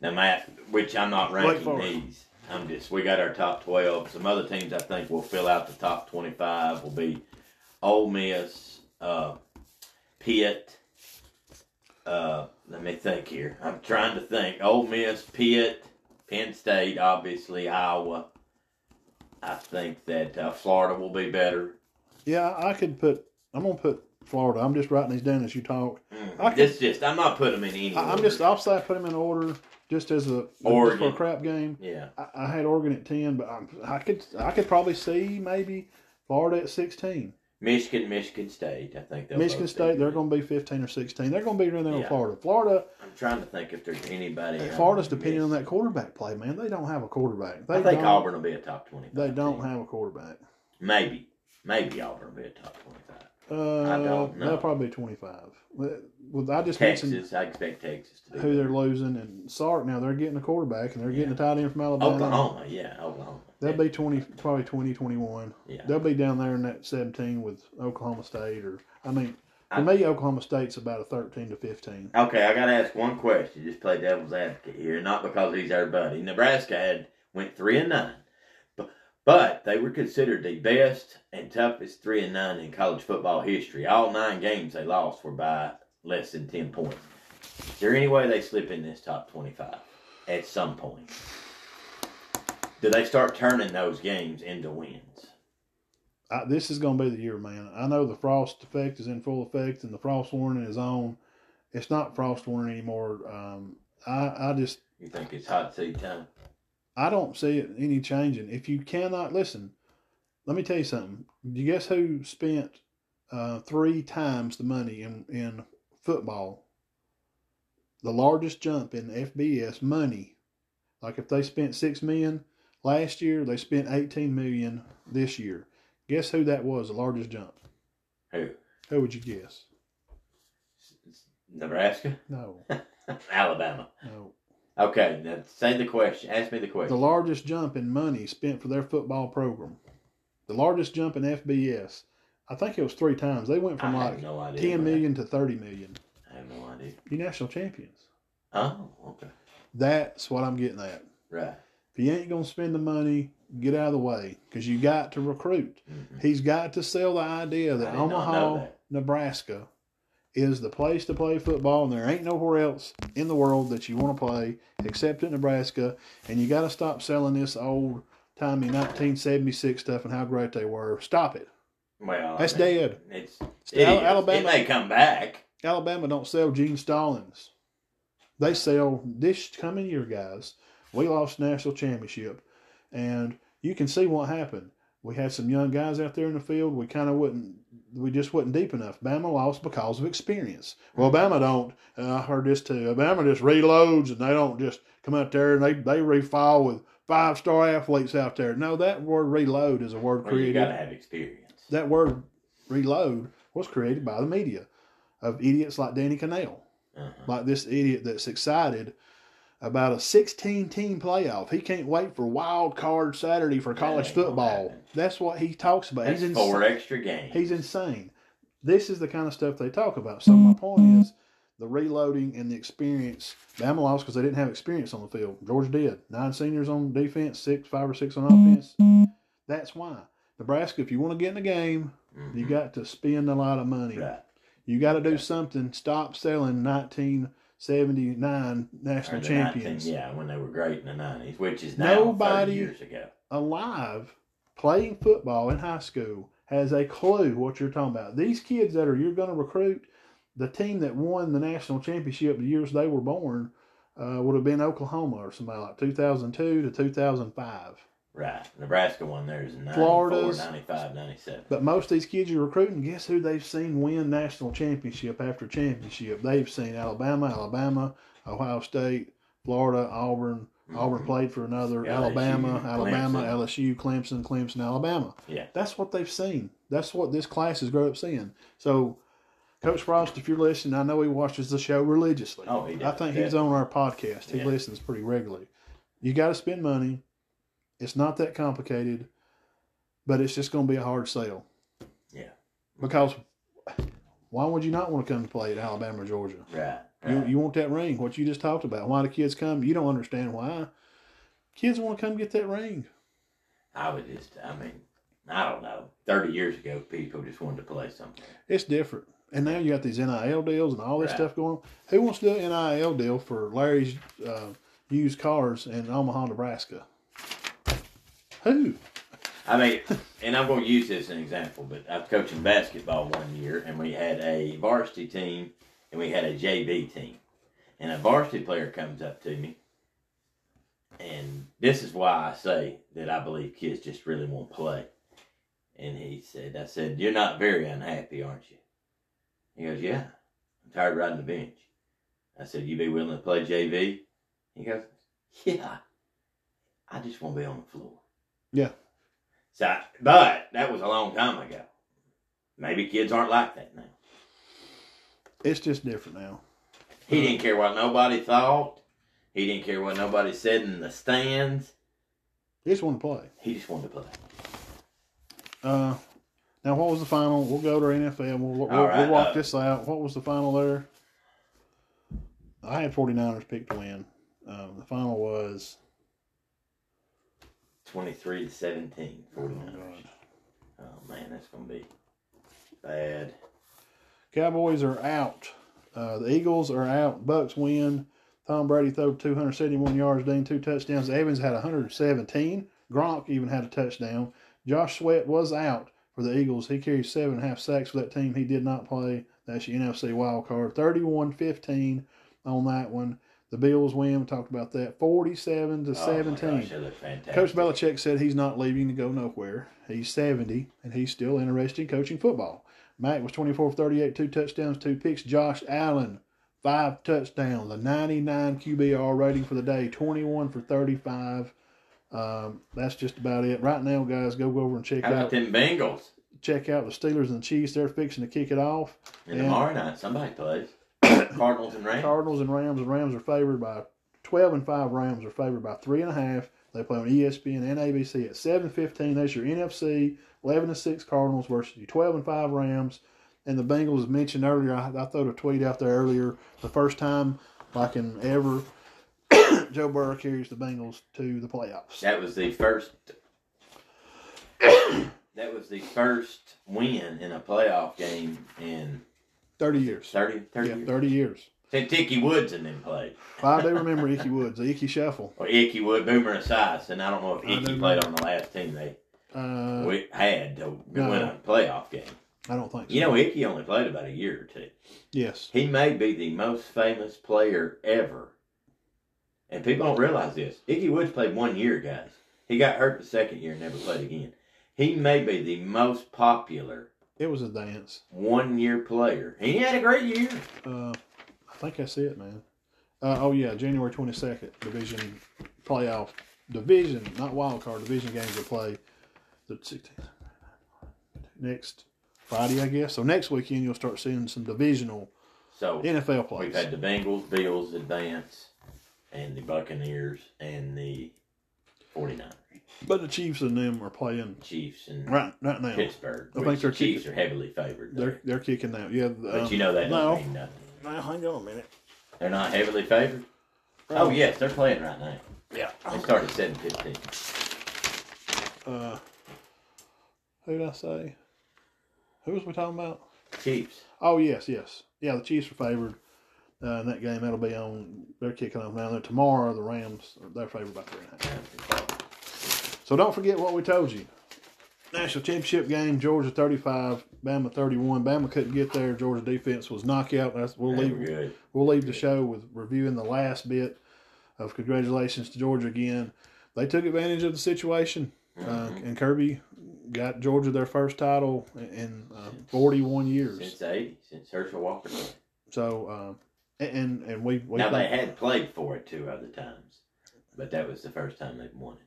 Now, Matt, which I'm not ranking these. I'm just we got our top twelve. Some other teams I think will fill out the top twenty-five will be Ole Miss, uh, Pitt. Uh, let me think here. I'm trying to think. Ole Miss, Pitt, Penn State, obviously Iowa. I think that uh, Florida will be better. yeah, I could put. I'm gonna put Florida. I'm just writing these down as you talk. I could- This just I'm not putting them in any. I, I'm just. I'll say I put them in order just as a just for a crap game. yeah. I, I had Oregon at ten, but I'm, I could I could probably see maybe Florida at sixteen. Michigan, Michigan State. I think they'll Michigan State, they're going to be 15 or 16. They're going to be around there with Yeah. Florida. Florida, I'm trying to think if there's anybody. Florida's depending on that quarterback play, man. They don't have a quarterback. They I think Auburn will be a top twenty. They don't have a quarterback. Maybe, maybe Auburn will be a top twenty-five. Uh, I don't know. Probably be 25. Well, I just mentioned Texas, I expect Texas to be. who they're losing, and Sark now they're getting a quarterback, and they're getting a tight end from Alabama. Oklahoma, yeah, Oklahoma. They'll be 20, probably 20, 21. Yeah. They'll be down there in that 17 with Oklahoma State, or I mean, for I- me, Oklahoma State's about a 13 to 15. Okay, I gotta ask one question. Just play devil's advocate here, not because he's our buddy. Nebraska had went three and nine, but they were considered the best and toughest three and nine in college football history. All nine games they lost were by less than ten points. Is there any way they slip in this top twenty-five at some point? Do they start turning those games into wins? I, this is going to be the year, man. I know the frost effect is in full effect, and the frost warning is on. It's not frost warning anymore. Um, I, I just You think it's hot seat time? I don't see it any changing. If you cannot listen, let me tell you something. Do you guess who spent uh, three times the money in in football the largest jump in FBS money. Like if they spent six million last year, they spent eighteen million this year. Guess who that was? The largest jump. Who? Who would you guess? Nebraska? No, Alabama. no. Okay, now say the question. Ask me the question. The largest jump in money spent for their football program. The largest jump in FBS. I think it was three times. They went from I like no idea. ten million to thirty million. I have no idea. You national champions. Oh, okay. That's what I'm getting at. Right. If you ain't gonna spend the money, get out of the way because you got to recruit. Mhm. He's got to sell the idea that I did not know Omaha, that. Nebraska, is the place to play football, and there ain't nowhere else in the world that you want to play except at Nebraska. And you got to stop selling this old timey 1976 stuff and how great they were. Stop it. Well, That's dead. It's it. Alabama- It may come back. Alabama don't sell Gene Stallings. They sell this coming year, guys. We lost national championship, and you can see what happened. We had some young guys out there in the field. We kind of wouldn't, we just wasn't deep enough. Bama lost because of experience. Well, Bama don't. Uh, I heard this too. Bama just reloads and they don't just come out there and they they refile with five star athletes out there. No, that word reload is a word Well, you created got to have experience. that word reload was created by the media of idiots like Danny Kanell, Uh-huh. like this idiot that's excited about a 16 team playoff. He can't wait for wild card Saturday for college that football. That's what he talks about. That's he's insane. Four extra games. He's insane. This is the kind of stuff they talk about. So my point is the reloading and the experience. Bama lost because they didn't have experience on the field. Georgia did. Nine seniors on defense, six, five or six on mm-hmm. offense. That's why. Nebraska, if you want to get in the game, mm-hmm. you got to spend a lot of money. Right. You got to do right. something. Stop selling 19- 79 national champions. 19, yeah, when they were great in the 90s, which is now Nobody years ago. alive playing football in high school has a clue what you're talking about. These kids that are you're going to recruit, the team that won the national championship the years they were born uh, would have been Oklahoma or somebody like 2002 to 2005. Right. Nebraska won theirs in 94, Florida's- 95, 97. But most of these kids you're recruiting, guess who they've seen win national championship after championship? They've seen Alabama, Alabama, Ohio State, Florida, Auburn. Auburn Mhm. played for another LSU, Alabama, Alabama, Clemson. LSU, Clemson, Clemson, Alabama. Yeah. That's what they've seen. That's what this class has grown up seeing. So, Coach Frost, if you're listening, I know he watches the show religiously. Oh, he does. I think he's on our podcast. He Yeah. listens pretty regularly. You got to spend money. It's not that complicated, but it's just going to be a hard sale. Yeah. Because why would you not want to come to play at Alabama or Georgia? Right. You, right. you want that ring, what you just talked about. Why do kids come, you don't understand why. Kids want to come get that ring. I would just, I mean, I don't know. 30 years ago, people just wanted to play something. It's different. And now you got these NIL deals and all this Right. stuff going on. Who wants to do an NIL deal for Larry's uh, used cars in Omaha, Nebraska? Who? I mean, and I'm going to use this as an example, but I was coaching basketball one year, and we had a varsity team and we had a JV team. And a varsity player comes up to me, and this is why I say that I believe kids just really want to play. And he said, I said, You're not very unhappy, aren't you? He goes, Yeah, I'm tired of riding the bench. I said, You be willing to play JV? He goes, Yeah, I just want to be on the floor. Yeah. So, I- but that was a long time ago. Maybe kids aren't like that now. It's just different now. He didn't care what nobody thought. He didn't care what nobody said in the stands. He just wanted to play. He just wanted to play. Uh, now, what was the final? We'll go to our NFL. We'll, we'll, right, we'll walk uh, this out. What was the final there? I had 49ers picked to win. Um, the final was 23 to 17, oh, 49ers. God. Oh, man, that's going to be bad. Cowboys are out. Uh, the Eagles are out. Bucs win. Tom Brady threw 271 yards, Dean two touchdowns. Evans had 117. Gronk even had a touchdown. Josh Sweat was out for the Eagles. He carried seven and a half sacks for that team. He did not play. That's the NFC wild card. 31-15 on that one. The Bills win. We talked about that. 47 to Oh, 17. gosh, they look fantastic. Coach Belichick said he's not leaving to go nowhere. He's 70 and he's still interested in coaching football. Mac was 24 38, two touchdowns, two picks. Josh Allen, five touchdowns, a 99 QBR rating for the day, 21 for 35. Um, that's just about it. Right now, guys, go over and check How out them Bengals? check out the Steelers and the Chiefs. They're fixing to kick it off. And tomorrow night, somebody plays. Cardinals and Rams. Cardinals and Rams. The Rams are favored by 12 and 5. Rams are favored by 3.5. They play on ESPN and ABC at 7.15. That's your NFC. 11 and 6 Cardinals versus your 12 and 5 Rams. And the Bengals mentioned earlier, I, I threw a tweet out there earlier, the first time like in ever, Joe Burrow carries the Bengals to the playoffs. That was the first. that was the first win in a playoff game in 30 years. 30, 30 Yeah, years. 30 years. Since Ickey Woods and them played. I do remember Ickey Woods, the Ickey Shuffle. Or Ickey Wood, Boomer Esiason. and I don't know if Ickey played on the last team they Uh, we had to no. win a playoff game. I don't think so. You know, Ickey only played about a year or two. yes. He may be the most famous player ever. And people don't realize this. Ickey Woods played one year, guys. He got hurt the second year and never played again. He may be the most popular It was a dance. one year player. He had a great year. Uh, I think that's it, man. Uh, oh yeah, January twenty second, division playoff, division, not wild card, division games will play the sixteenth next Friday, I guess. So next weekend you'll start seeing some divisional So NFL plays. we've had the Bengals, Bills advance, and the Buccaneers and the 49ers, But the Chiefs and them are playing Chiefs and right right now. Pittsburgh. I think which they're the Chiefs kicking- are heavily favored. there. They're they're kicking out. Yeah, But um, you know that doesn't no. mean nothing. now hang on a minute. They're not heavily favored. Oh yes, they're playing right now. yeah. They started seven fifteen. Uh, who did I say? Who was we talking about? Chiefs. Oh yes, yes, yeah. The Chiefs are favored uh, in that game. That'll be on. They're kicking off now. Then tomorrow, the Rams they're favored by three and a half. So don't forget what we told you. National championship game: Georgia thirty-five, Bama thirty-one. Bama couldn't get there. Georgia defense was knockout. That's we'll leave. good. We'll leave the show with reviewing the last bit of congratulations to Georgia again. They took advantage of the situation, uh, Mhm. and Kirby got Georgia their first title in uh, 41 years. Since the '80s, since Herschel Walker. So, um, and and we, we Now they had played for it two other times, but that was the first time they've won it.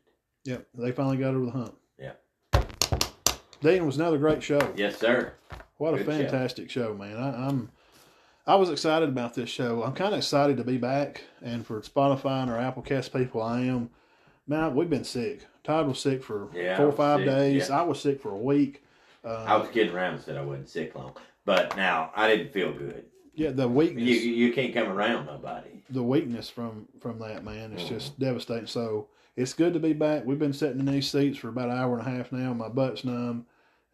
Yep, they finally got over the hump. Yeah. Dean was another great show. Yes, sir. What a Good show. fantastic show, man! I, I'm I was excited about this show. I'm kind of excited to be back, and for Spotify and our Applecast people, I am. Man, we've been sick. Todd was sick for Yeah, four or five sick, days. yeah. I was sick for a week. Uh, I was kidding around and said I wasn't sick long, but now I didn't feel good. yeah, the You weakness, you can't come around nobody. the weakness from from that man is Mm-hmm. just devastating. So it's good to be back. We've been sitting in these seats for about an hour and a half now. My butt's numb,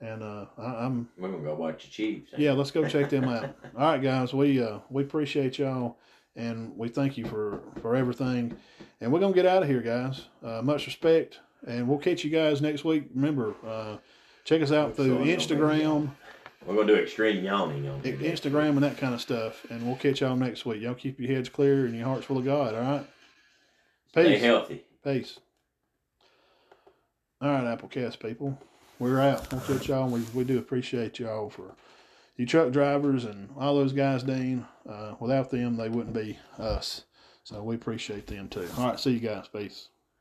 and uh, I, I'm We're gonna go watch the Chiefs. Yeah, let's go check them out. All right, guys, we uh, we appreciate y'all, and we thank you for for everything. And we're gonna get out of here, guys. Uh, much respect, and we'll catch you guys next week. Remember, uh, check us out through Instagram, We're gonna do extreme yawning on. Instagram, and that kind of stuff. And we'll catch y'all next week. Y'all keep your heads clear and your hearts full of God. All right. Stay Peace. healthy. Peace. All right, Applecast people, we're out. We'll catch y'all. We we do appreciate y'all for you truck drivers and all those guys, Dean. Uh, without them, they wouldn't be us. So we appreciate them too. All right, see you guys. Peace.